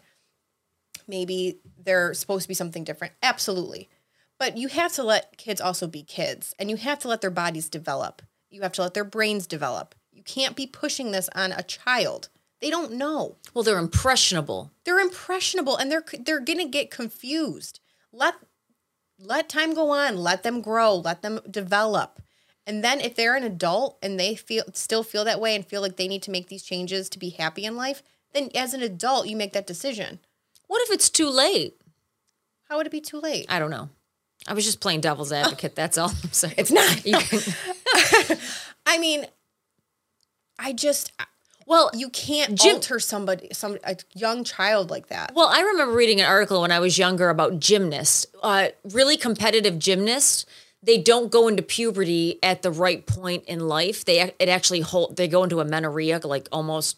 maybe they're supposed to be something different. Absolutely. But you have to let kids also be kids and you have to let their bodies develop. You have to let their brains develop. You can't be pushing this on a child. They don't know. Well, they're impressionable. They're impressionable and they're they're going to get confused. Let let time go on, let them grow, let them develop. And then if they're an adult and they feel still feel that way and feel like they need to make these changes to be happy in life, then as an adult you make that decision. What if it's too late? How would it be too late? I don't know. I was just playing devil's advocate. That's all I'm saying. It's not. I mean, I just well, you can't Jim- alter somebody some a young child like that. Well, I remember reading an article when I was younger about gymnasts, uh, really competitive gymnasts. They don't go into puberty at the right point in life. They it actually hold they go into amenorrhea like almost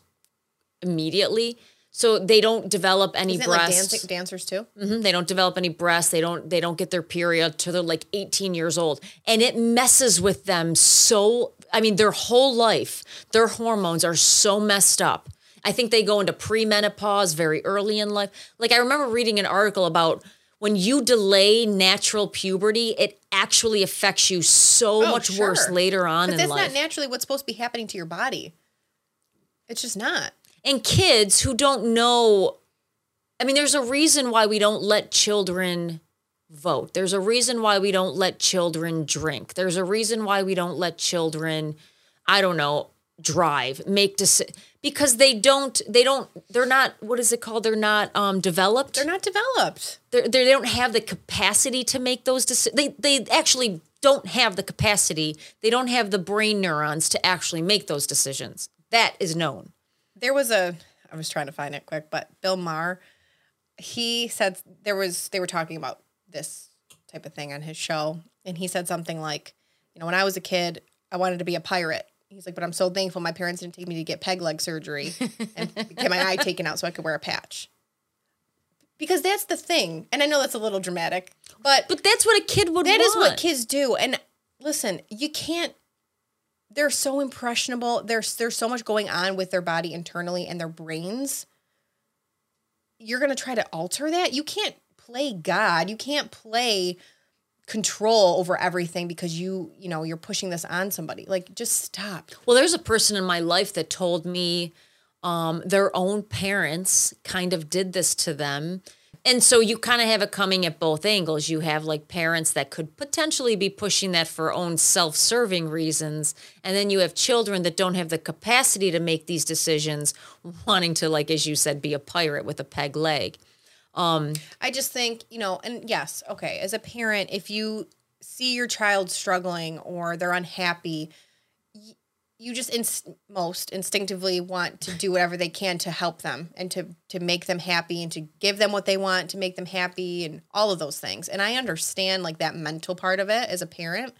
immediately. So they don't develop any Isn't like breasts. dancing, dancers too? Mhm, They don't develop any breasts. They don't. They don't get their period till they're like 18 years old, and it messes with them so. I mean, their whole life, their hormones are so messed up. I think they go into premenopause very early in life. Like I remember reading an article about when you delay natural puberty, it actually affects you so Oh, much worse later on But in that's life. That's not naturally what's supposed to be happening to your body. It's just not. and kids who don't know i mean there's a reason why we don't let children vote. There's a reason why we don't let children drink. There's a reason why we don't let children i don't know drive make decisions because they don't they don't they're not what is it called? They're not um developed? They're not developed. they're, they don't have the capacity to make those decisions they they actually don't have the capacity they don't have the brain neurons to actually make those decisions. That is known. There was a I was trying to find it quick, but Bill Maher, he said there was they were talking about this type of thing on his show, and he said something like, you know, when I was a kid, I wanted to be a pirate. He's like, but I'm so thankful my parents didn't take me to get peg leg surgery and get my eye taken out so I could wear a patch. Because that's the thing. And I know that's a little dramatic, but But that's what a kid would That want. is what kids do. And listen, you can't. They're so impressionable. There's there's so much going on with their body internally and their brains. You're gonna try to alter that. You can't play God. You can't play control over everything because you you know you're pushing this on somebody. Like just stop. Well, there's a person in my life that told me um, their own parents kind of did this to them. And so you kind of have it coming at both angles. You have like parents that could potentially be pushing that for own self serving reasons. And then you have children that don't have the capacity to make these decisions, wanting to, like, as you said, be a pirate with a peg leg. Um, I just think, you know, and yes, okay, as a parent, if you see your child struggling or they're unhappy, you just inst- most instinctively want to do whatever they can to help them and to to make them happy and to give them what they want to make them happy and all of those things. And I understand like that mental part of it as a parent,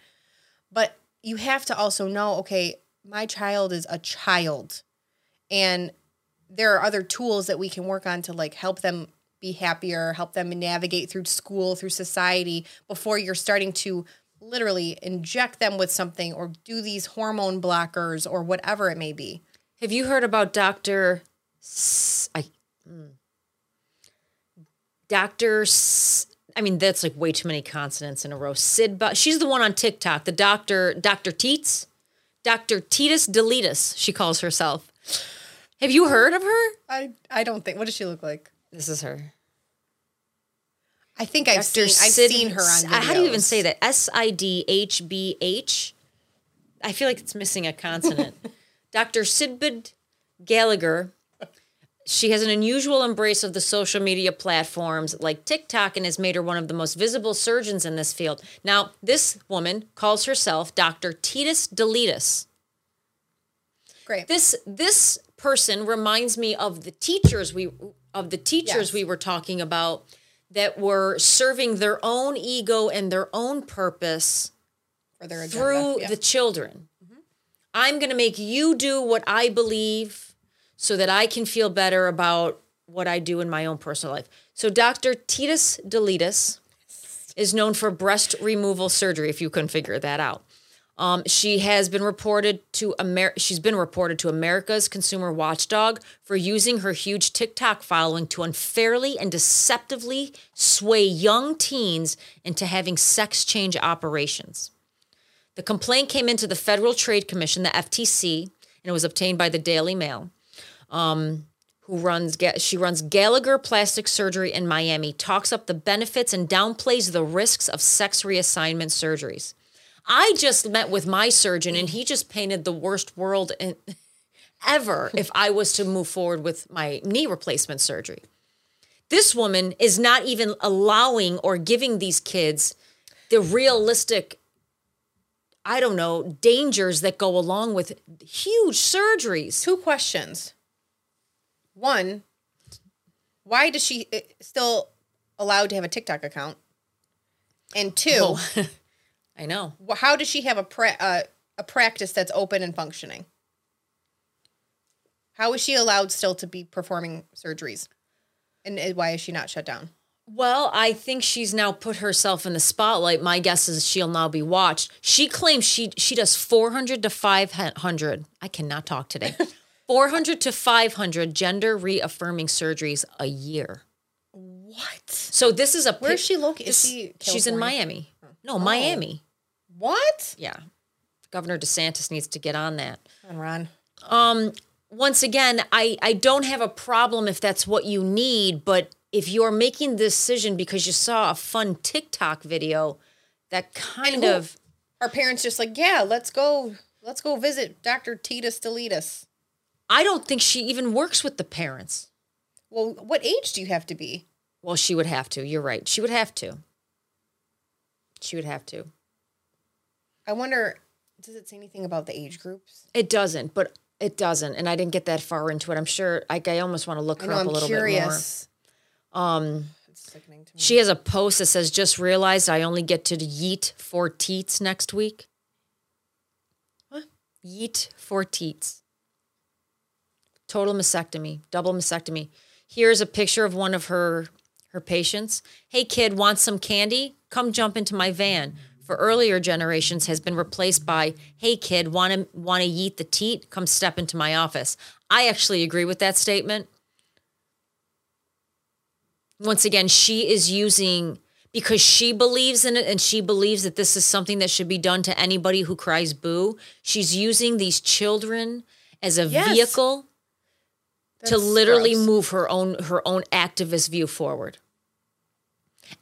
but you have to also know, okay, my child is a child and there are other tools that we can work on to like help them be happier, help them navigate through school, through society before you're starting to literally inject them with something or do these hormone blockers or whatever it may be. Have you heard about Dr. S- I, mm. Dr. S- I mean, that's like way too many consonants in a row. Sid, but she's the one on TikTok, the doctor, Dr. Teets, Dr. Teetus Deletus, she calls herself. Have you heard of her? I I don't think what does she look like? This is her. I think I've Dr. seen I've Sid- seen her on videos. How do you even say that? S I D H B H. I feel like it's missing a consonant. Dr. Sidbud Gallagher. She has an unusual embrace of the social media platforms like TikTok and has made her one of the most visible surgeons in this field. Now, this woman calls herself Dr. Titus Deletus. Great. This this person reminds me of the teachers we of the teachers Yes. we were talking about that were serving their own ego and their own purpose their through Yeah. the children. I'm going to make you do what I believe so that I can feel better about what I do in my own personal life. So Dr. Titus Deletus is known for breast removal surgery if you couldn't figure that out. Um, she has been reported to Amer- she's been reported to America's consumer watchdog for using her huge TikTok following to unfairly and deceptively sway young teens into having sex change operations. The complaint came into the Federal Trade Commission, the FTC, and it was obtained by the Daily Mail. Um, who runs she runs Gallagher Plastic Surgery in Miami, talks up the benefits and downplays the risks of sex reassignment surgeries. I just met with my surgeon and he just painted the worst world in, ever if I was to move forward with my knee replacement surgery. This woman is not even allowing or giving these kids the realistic I don't know, dangers that go along with huge surgeries. Two questions. One, why does she uh, still allowed to have a TikTok account? And two, Oh, I know. wh- how does she have a pra- uh, a practice that's open and functioning? How is she allowed still to be performing surgeries? And why is she not shut down? Well, I think she's now put herself in the spotlight. My guess is she'll now be watched. She claims she she does 400 to 500. I cannot talk today. 400 to 500 gender reaffirming surgeries a year. What? So this is a Where is she located? Is she she's in Miami. No, Miami. What? Yeah. Governor DeSantis needs to get on that. On, Ron. Um, once again, I, I don't have a problem if that's what you need, but if you're making the decision because you saw a fun TikTok video, that kind who- of Our parents just like, yeah, let's go, let's go visit Dr. Tita Deletus. I don't think she even works with the parents. Well, what age do you have to be? Well, she would have to. You're right. She would have to. She would have to. I wonder, does it say anything about the age groups? It doesn't, but it doesn't. And I didn't get that far into it. I'm sure I, I almost want to look her know up I'm a little curious. bit more. Um, It's sickening to me. She has a post that says, "Just realized I only get to yeet four teats next week." What? Yeet four teats. Total mastectomy, double mastectomy. Here's a picture of one of her her patients. Hey kid, want some candy? Come jump into my van. For earlier generations has been replaced by Hey kid, want to want to yeet the teat? Come step into my office. I actually agree with that statement once again, she is using because she believes in it and she believes that this is something that should be done to anybody who cries boo. She's using these children as a Yes. vehicle to literally gross. move her own her own activist view forward.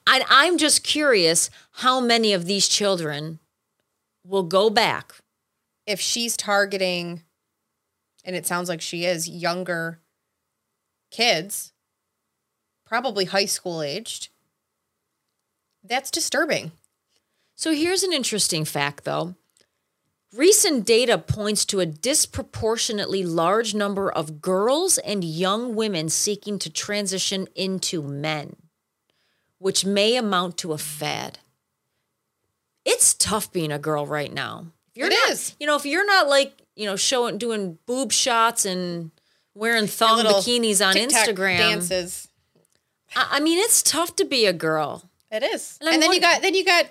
And I'm just curious how many of these children will go back. If she's targeting, and it sounds like she is, younger kids, probably high school aged, that's disturbing. So here's an interesting fact, though. Recent data points to a disproportionately large number of girls and young women seeking to transition into men, which may amount to a fad. It's tough being a girl right now. If you're It not, is. You know, if you're not like, you know, showing doing boob shots and wearing thong bikinis on TikTok Instagram. dances. I, I mean, it's tough to be a girl. It is. And And, then you got then you got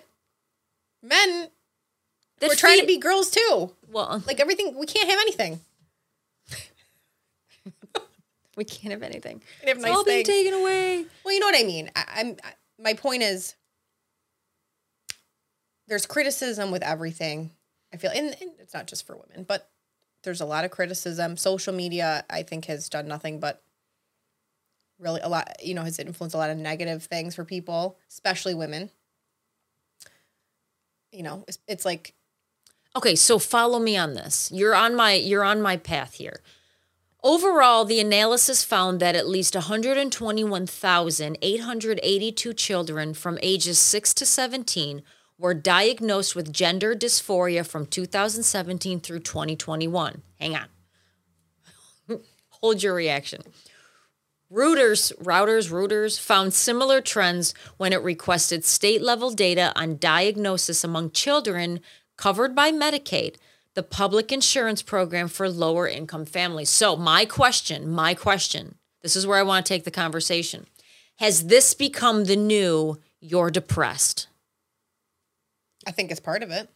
men That who are trying to be girls too. well. Uh, like everything, we can't have anything. We can't have anything. Have It's nice all being taken away. Well, you know what I mean. I, I'm. My point is, there's criticism with everything. I feel, and, and it's not just for women, but there's a lot of criticism. Social media, I think, has done nothing but really a lot. You know, has influenced a lot of negative things for people, especially women. You know, it's, it's like Okay, so follow me on this. You're on my you're on my path here. Overall, the analysis found that at least 121,882 children from ages 6 to 17 were diagnosed with gender dysphoria from 2017 through 2021. Hang on. Hold your reaction. Reuters, routers, Reuters found similar trends when it requested state level data on diagnosis among children covered by Medicaid, the public insurance program for lower income families. So, my question, my question, this is where I want to take the conversation. Has this become the new you're depressed? I think it's part of it.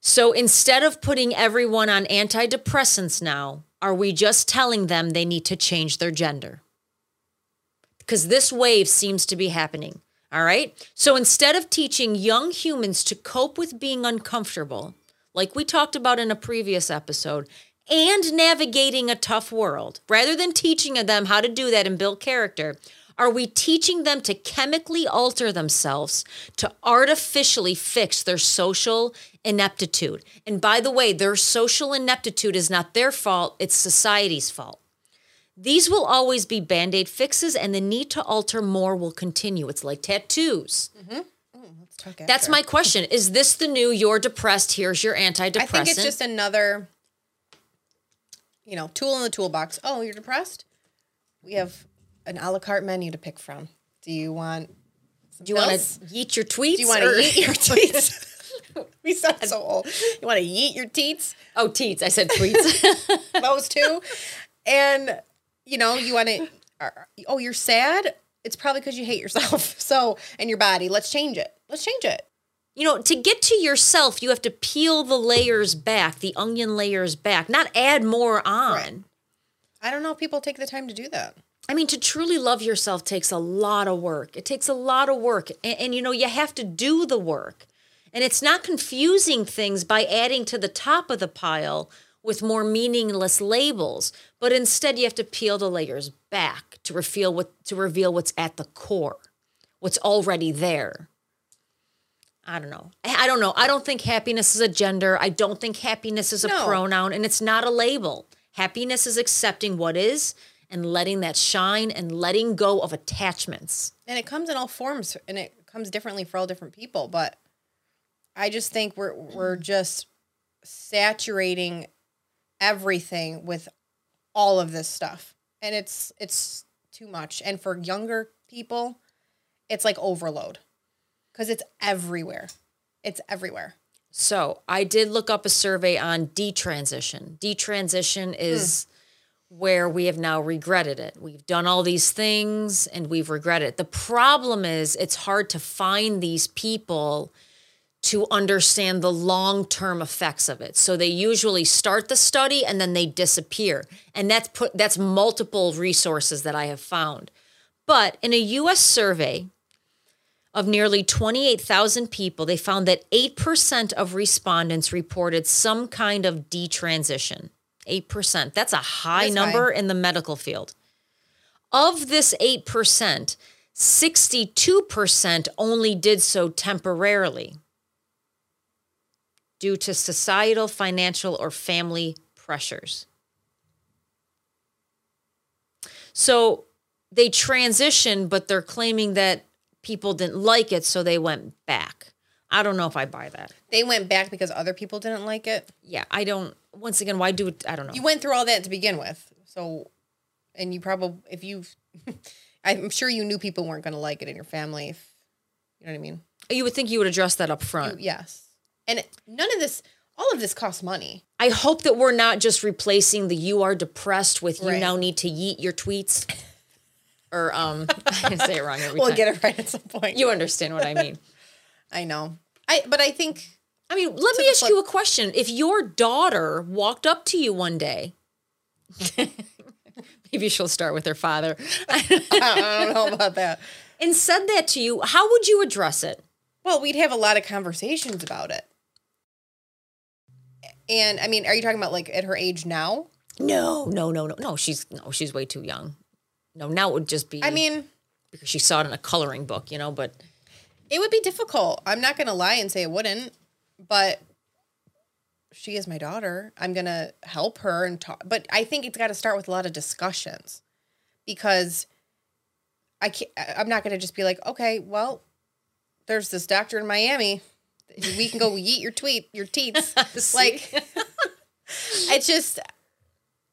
So instead of putting everyone on antidepressants now, are we just telling them they need to change their gender? Because this wave seems to be happening. All right. So instead of teaching young humans to cope with being uncomfortable, like we talked about in a previous episode, and navigating a tough world, rather than teaching them how to do that and build character, are we teaching them to chemically alter themselves to artificially fix their social ineptitude? And by the way, their social ineptitude is not their fault, it's society's fault. These will always be band aid fixes, and the need to alter more will continue. It's like tattoos. Mm-hmm. Let's That's my question. Is this the new you're depressed? Here's your antidepressant. I think it's just another, you know, tool in the toolbox. Oh, you're depressed? We have an a la carte menu to pick from. Do you want? Do you want to eat your tweets? Do you want to eat your teats? we sound so old. You want to eat your teats? Oh, teats. I said tweets. Those two, and you know you want to. Oh, you're sad. It's probably because you hate yourself. So and your body. Let's change it. Let's change it. you know, to get to yourself, you have to peel the layers back, the onion layers back, not add more on. Right. I don't know if people take the time to do that. I mean, to truly love yourself takes a lot of work. It takes a lot of work. And, and, you know, you have to do the work. And it's not confusing things by adding to the top of the pile with more meaningless labels, but instead you have to peel the layers back to reveal what to reveal what's at the core, what's already there. I don't know. I don't know. I don't think happiness is a gender. I don't think happiness is a No. pronoun and it's not a label. Happiness is accepting what is and letting that shine and letting go of attachments. and it comes in all forms and it comes differently for all different people but i just think we're we're just saturating everything with all of this stuff and it's it's too much and for younger people it's like overload because it's everywhere it's everywhere So I did look up a survey on detransition. Detransition hmm. is where we have now regretted it. We've done all these things and we've regretted it. The problem is it's hard to find these people to understand the long-term effects of it. So they usually start the study and then they disappear. And that's put that's multiple resources that I have found. But in a US survey, of nearly 28,000 people, they found that 8% of respondents reported some kind of detransition. 8%. That's a high That's number in the medical field. Of this 8%, 62% only did so temporarily due to societal, financial, or family pressures. So they transitioned, but they're claiming that people didn't like it, so they went back. I don't know if I buy that. they went back because other people didn't like it Yeah, I don't. Once again, why do it? I don't know. you went through all that to begin with so and you probably if you i'm sure you knew people weren't going to like it in your family if, you know what i mean You would think you would address that up front. yes and none of this all of this costs money I hope that we're not just replacing the "you are depressed" with "you Right. now need to yeet your tweets." Or um, I say it wrong every we'll time. get it right at some point You understand what I mean? i know i but i think I mean, let me ask flip- you a question. If your daughter walked up to you one day, maybe she'll start with her father, i don't know about that and said that to you, how would you address it? well we'd have a lot of conversations about it and i mean are you talking about like at her age now No, no, no, no, no. She's no, she's way too young. No, now it would just be. i mean because she saw it in a coloring book, you know. But It would be difficult. I'm not going to lie and say it wouldn't, but she is my daughter. I'm going to help her and talk. But I think it's got to start with a lot of discussions because I can't, I'm not going to just be like, okay, well, there's this doctor in Miami. We can go eat your tweet, your teats. like, it's just,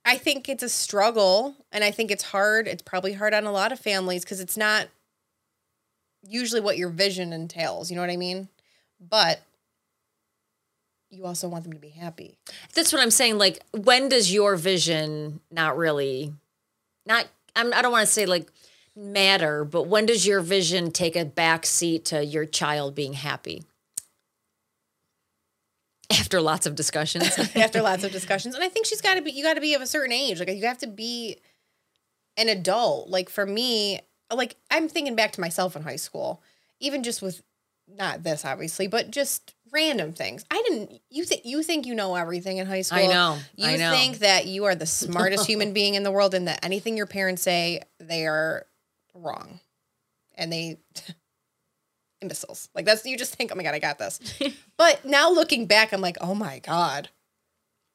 I think it's a struggle and I think it's hard. It's probably hard on a lot of families because it's not usually what your vision entails. You know what I mean? But you also want them to be happy. That's what I'm saying. Like, when does your vision not really, not, I'm, I don't want to say like matter, but when does your vision take a back seat to your child being happy? After lots of discussions. After lots of discussions. And I think she's got to be, you got to be of a certain age. Like, you have to be an adult. Like, for me, like, I'm thinking back to myself in high school, even just with not this, obviously, but just random things. I didn't. You think you think you know everything in high school? I know. You I know. think that you are the smartest human being in the world, and that anything your parents say they are wrong, and they imbeciles. Like that's you just think, oh my god, I got this. but now looking back, I'm like, oh my god,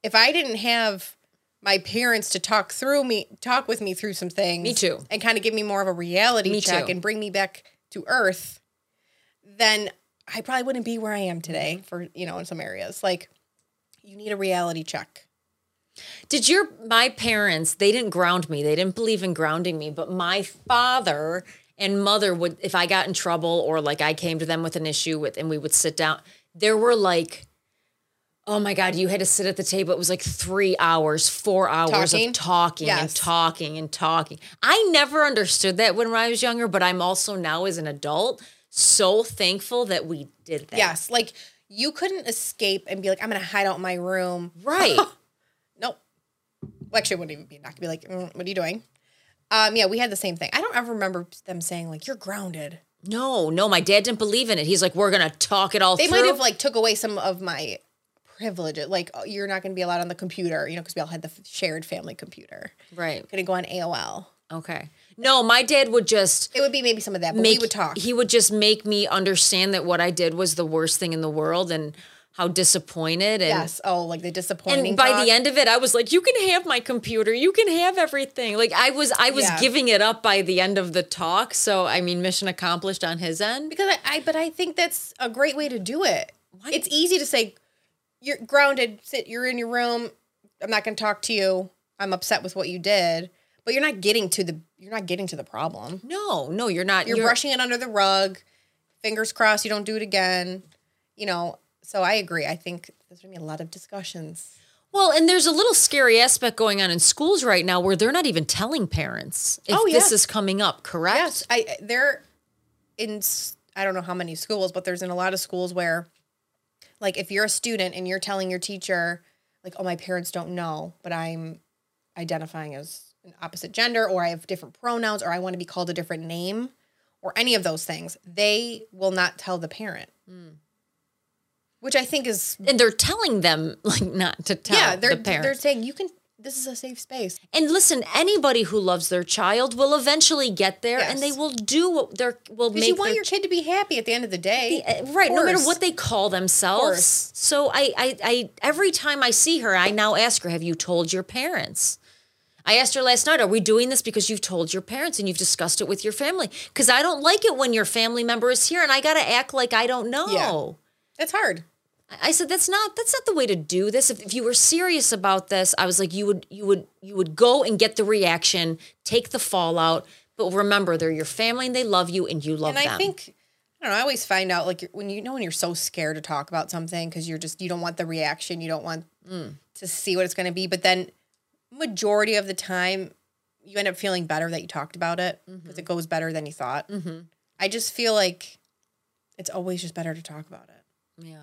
if I didn't have my parents to talk through me, talk with me through some things, Me too. and kind of give me more of a reality Me check too. and bring me back to earth, then I probably wouldn't be where I am today for, you know, in some areas. Like you need a reality check. Did your my parents? They didn't ground me. They didn't believe in grounding me. But my father and mother would, if I got in trouble or like I came to them with an issue with, and we would sit down. There were like, oh my god, you had to sit at the table. It was like three hours, four hours Talking? of talking and talking and talking. I never understood that when I was younger, but I'm also now as an adult so thankful that we did that. Yes. Like you couldn't escape and be like, I'm going to hide out in my room. Right. Nope. Well, actually, it wouldn't even be not be like, mm, what are you doing? Um, yeah, we had the same thing. I don't ever remember them saying like, you're grounded. no, no, my dad didn't believe in it. He's like, we're gonna talk it all They through. might have like took away some of my privilege. Like oh, you're not going to be allowed on the computer, you know, because we all had the f- shared family computer. right. To go on AOL. Okay. No, my dad would just It would be maybe some of that, but make we would talk. He would just make me understand that what I did was the worst thing in the world and how disappointed and yes. Oh, like the disappointing. and by talk. the end of it I was like you can have my computer. You can have everything. Like I was I was Yeah. giving it up by the end of the talk. So I mean mission accomplished on his end. because I, I, but I think that's a great way to do it. It's easy to say, you're grounded. Sit. You're in your room. I'm not going to talk to you. I'm upset with what you did, but you're not getting to the. You're not getting to the problem. No, no, you're not. You're, brushing it under the rug. Fingers crossed you don't do it again. You know. So I agree. I think there's going to be a lot of discussions. Well, and there's a little scary aspect going on in schools right now where they're not even telling parents if Oh, this is coming up, correct? Yes, I they're in I don't know how many schools, but there's in a lot of schools where like if you're a student and you're telling your teacher like oh my parents don't know, but I'm identifying as an opposite gender or I have different pronouns or I want to be called a different name or any of those things, they will not tell the parent. Hmm. Which I think is And they're telling them like not to tell yeah, they're the parents. they're saying you can this is a safe space. And listen, anybody who loves their child will eventually get there, and they will do what they're will Because make you want your kid to be happy at the end of the day. Uh, right no matter what they call themselves so I, I i every time i see her i now ask her have you told your parents i asked her last night are we doing this because you've told your parents and you've discussed it with your family because i don't like it when your family member is here and i gotta act like i don't know Yeah. That's hard. I said that's not that's not the way to do this. If, if you were serious about this, I was like you would you would you would go and get the reaction, take the fallout, but remember they're your family and they love you and you love and them. I think I don't know. I always find out like when you know when you're so scared to talk about something because you're just you don't want the reaction, you don't want Mm. to see what it's going to be. But then majority of the time, you end up feeling better that you talked about it because Mm-hmm. it goes better than you thought. I just feel like it's always just better to talk about it. yeah.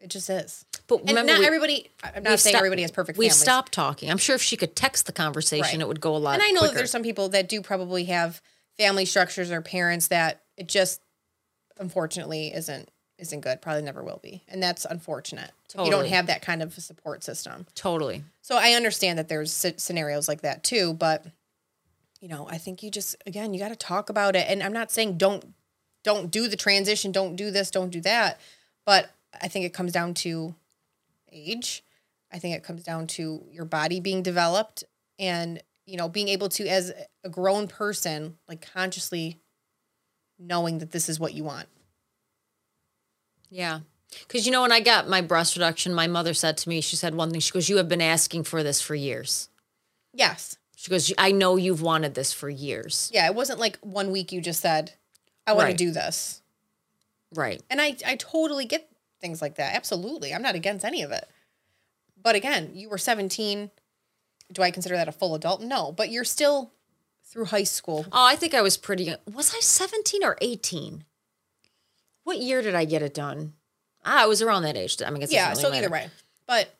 It just is. But And remember not we- everybody. I'm not saying stop- everybody has perfect. We've families. stopped talking. I'm sure if she could text the conversation, Right. it would go a lot. And I know that there's some people that do probably have family structures or parents that it just unfortunately isn't isn't good. Probably never will be. And that's unfortunate. If You don't have that kind of a support system. totally. So I understand that there's sce- scenarios like that too, but you know, I think you just again, you got to talk about it. And I'm not saying don't don't do the transition, don't do this, don't do that, but I think it comes down to age. I think it comes down to your body being developed and you know, being able to as a grown person like consciously knowing that this is what you want. Yeah. Because, you know, when I got my breast reduction, my mother said to me, she said one thing. She goes, You have been asking for this for years. Yes. She goes, I know you've wanted this for years. Yeah. It wasn't like one week you just said, I want Right. to do this. Right. And I, I totally get things like that. Absolutely. I'm not against any of it. But again, you were 17. Do I consider that a full adult? No, but you're still through high school. Oh, I think I was pretty young. Was I 17 or 18? What year did I get it done? Ah, I was around that age. I mean, it's Yeah, so either way. But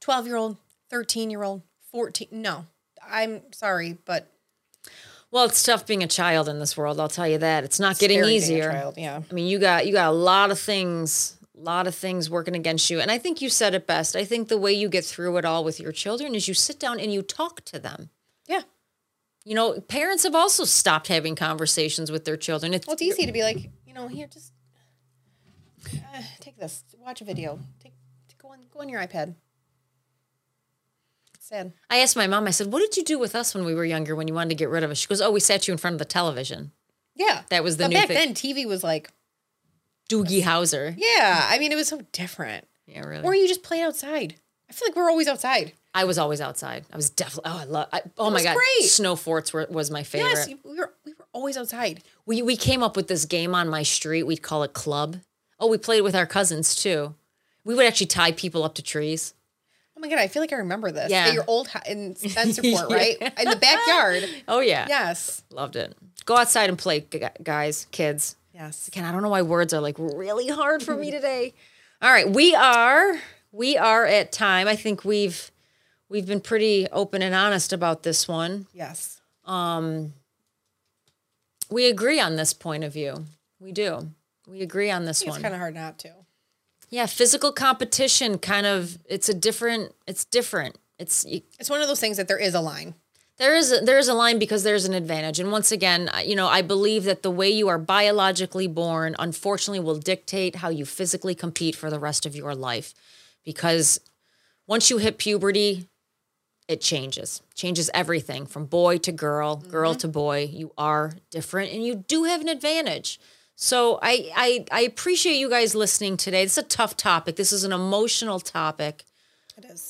12 year old, 13 year old, 14. No, I'm sorry, but Well, it's tough being a child in this world. I'll tell you that. It's not getting being a easier. child, yeah. I mean, you got you got a lot of things, a lot of things working against you. And I think you said it best. I think the way you get through it all with your children is you sit down and you talk to them. Yeah. You know, parents have also stopped having conversations with their children. It's, Well, it's easy to be like, you know, here, just uh, take this, watch a video, take, go on, go on your iPad. It's sad. I asked my mom. I said, "What did you do with us when we were younger? When you wanted to get rid of us?" She goes, "Oh, we sat you in front of the television." Yeah, That was the but new back thing. then. TV was like, Doogie Howser. yeah. I mean, it was so different. Yeah, really. Or you just played outside. I feel like we're always outside. I was always outside. I was definitely. Oh, I love. I, oh my god, great. snow forts were, was my favorite. Yes, we were we were always outside. We we came up with this game on my street. We'd call it club. Oh, we played with our cousins too. We would actually tie people up to trees. Oh my god, I feel like I remember this. Yeah. At your old house in Spencerport, right? In the backyard. Oh yeah, Yes. loved it. Go outside and play, guys, kids. Yes. Again, I don't know why words are like really hard for me today. All right, we are we are at time. I think we've we've been pretty open and honest about this one. Yes. Um We agree on this point of view. We do. We agree on this one. It's kind of hard not to. Yeah, physical competition kind of it's a different it's different. It's It's one of those things that there is a line. There is a, there is a line because there's an advantage. And once again, I- you know, I believe that the way you are biologically born unfortunately will dictate how you physically compete for the rest of your life. Because once you hit puberty, it changes. Changes everything from boy to girl, girl mm-hmm. to boy. You are different and you do have an advantage. So I, I I appreciate you guys listening today. This is a tough topic. This is an emotional topic. It is.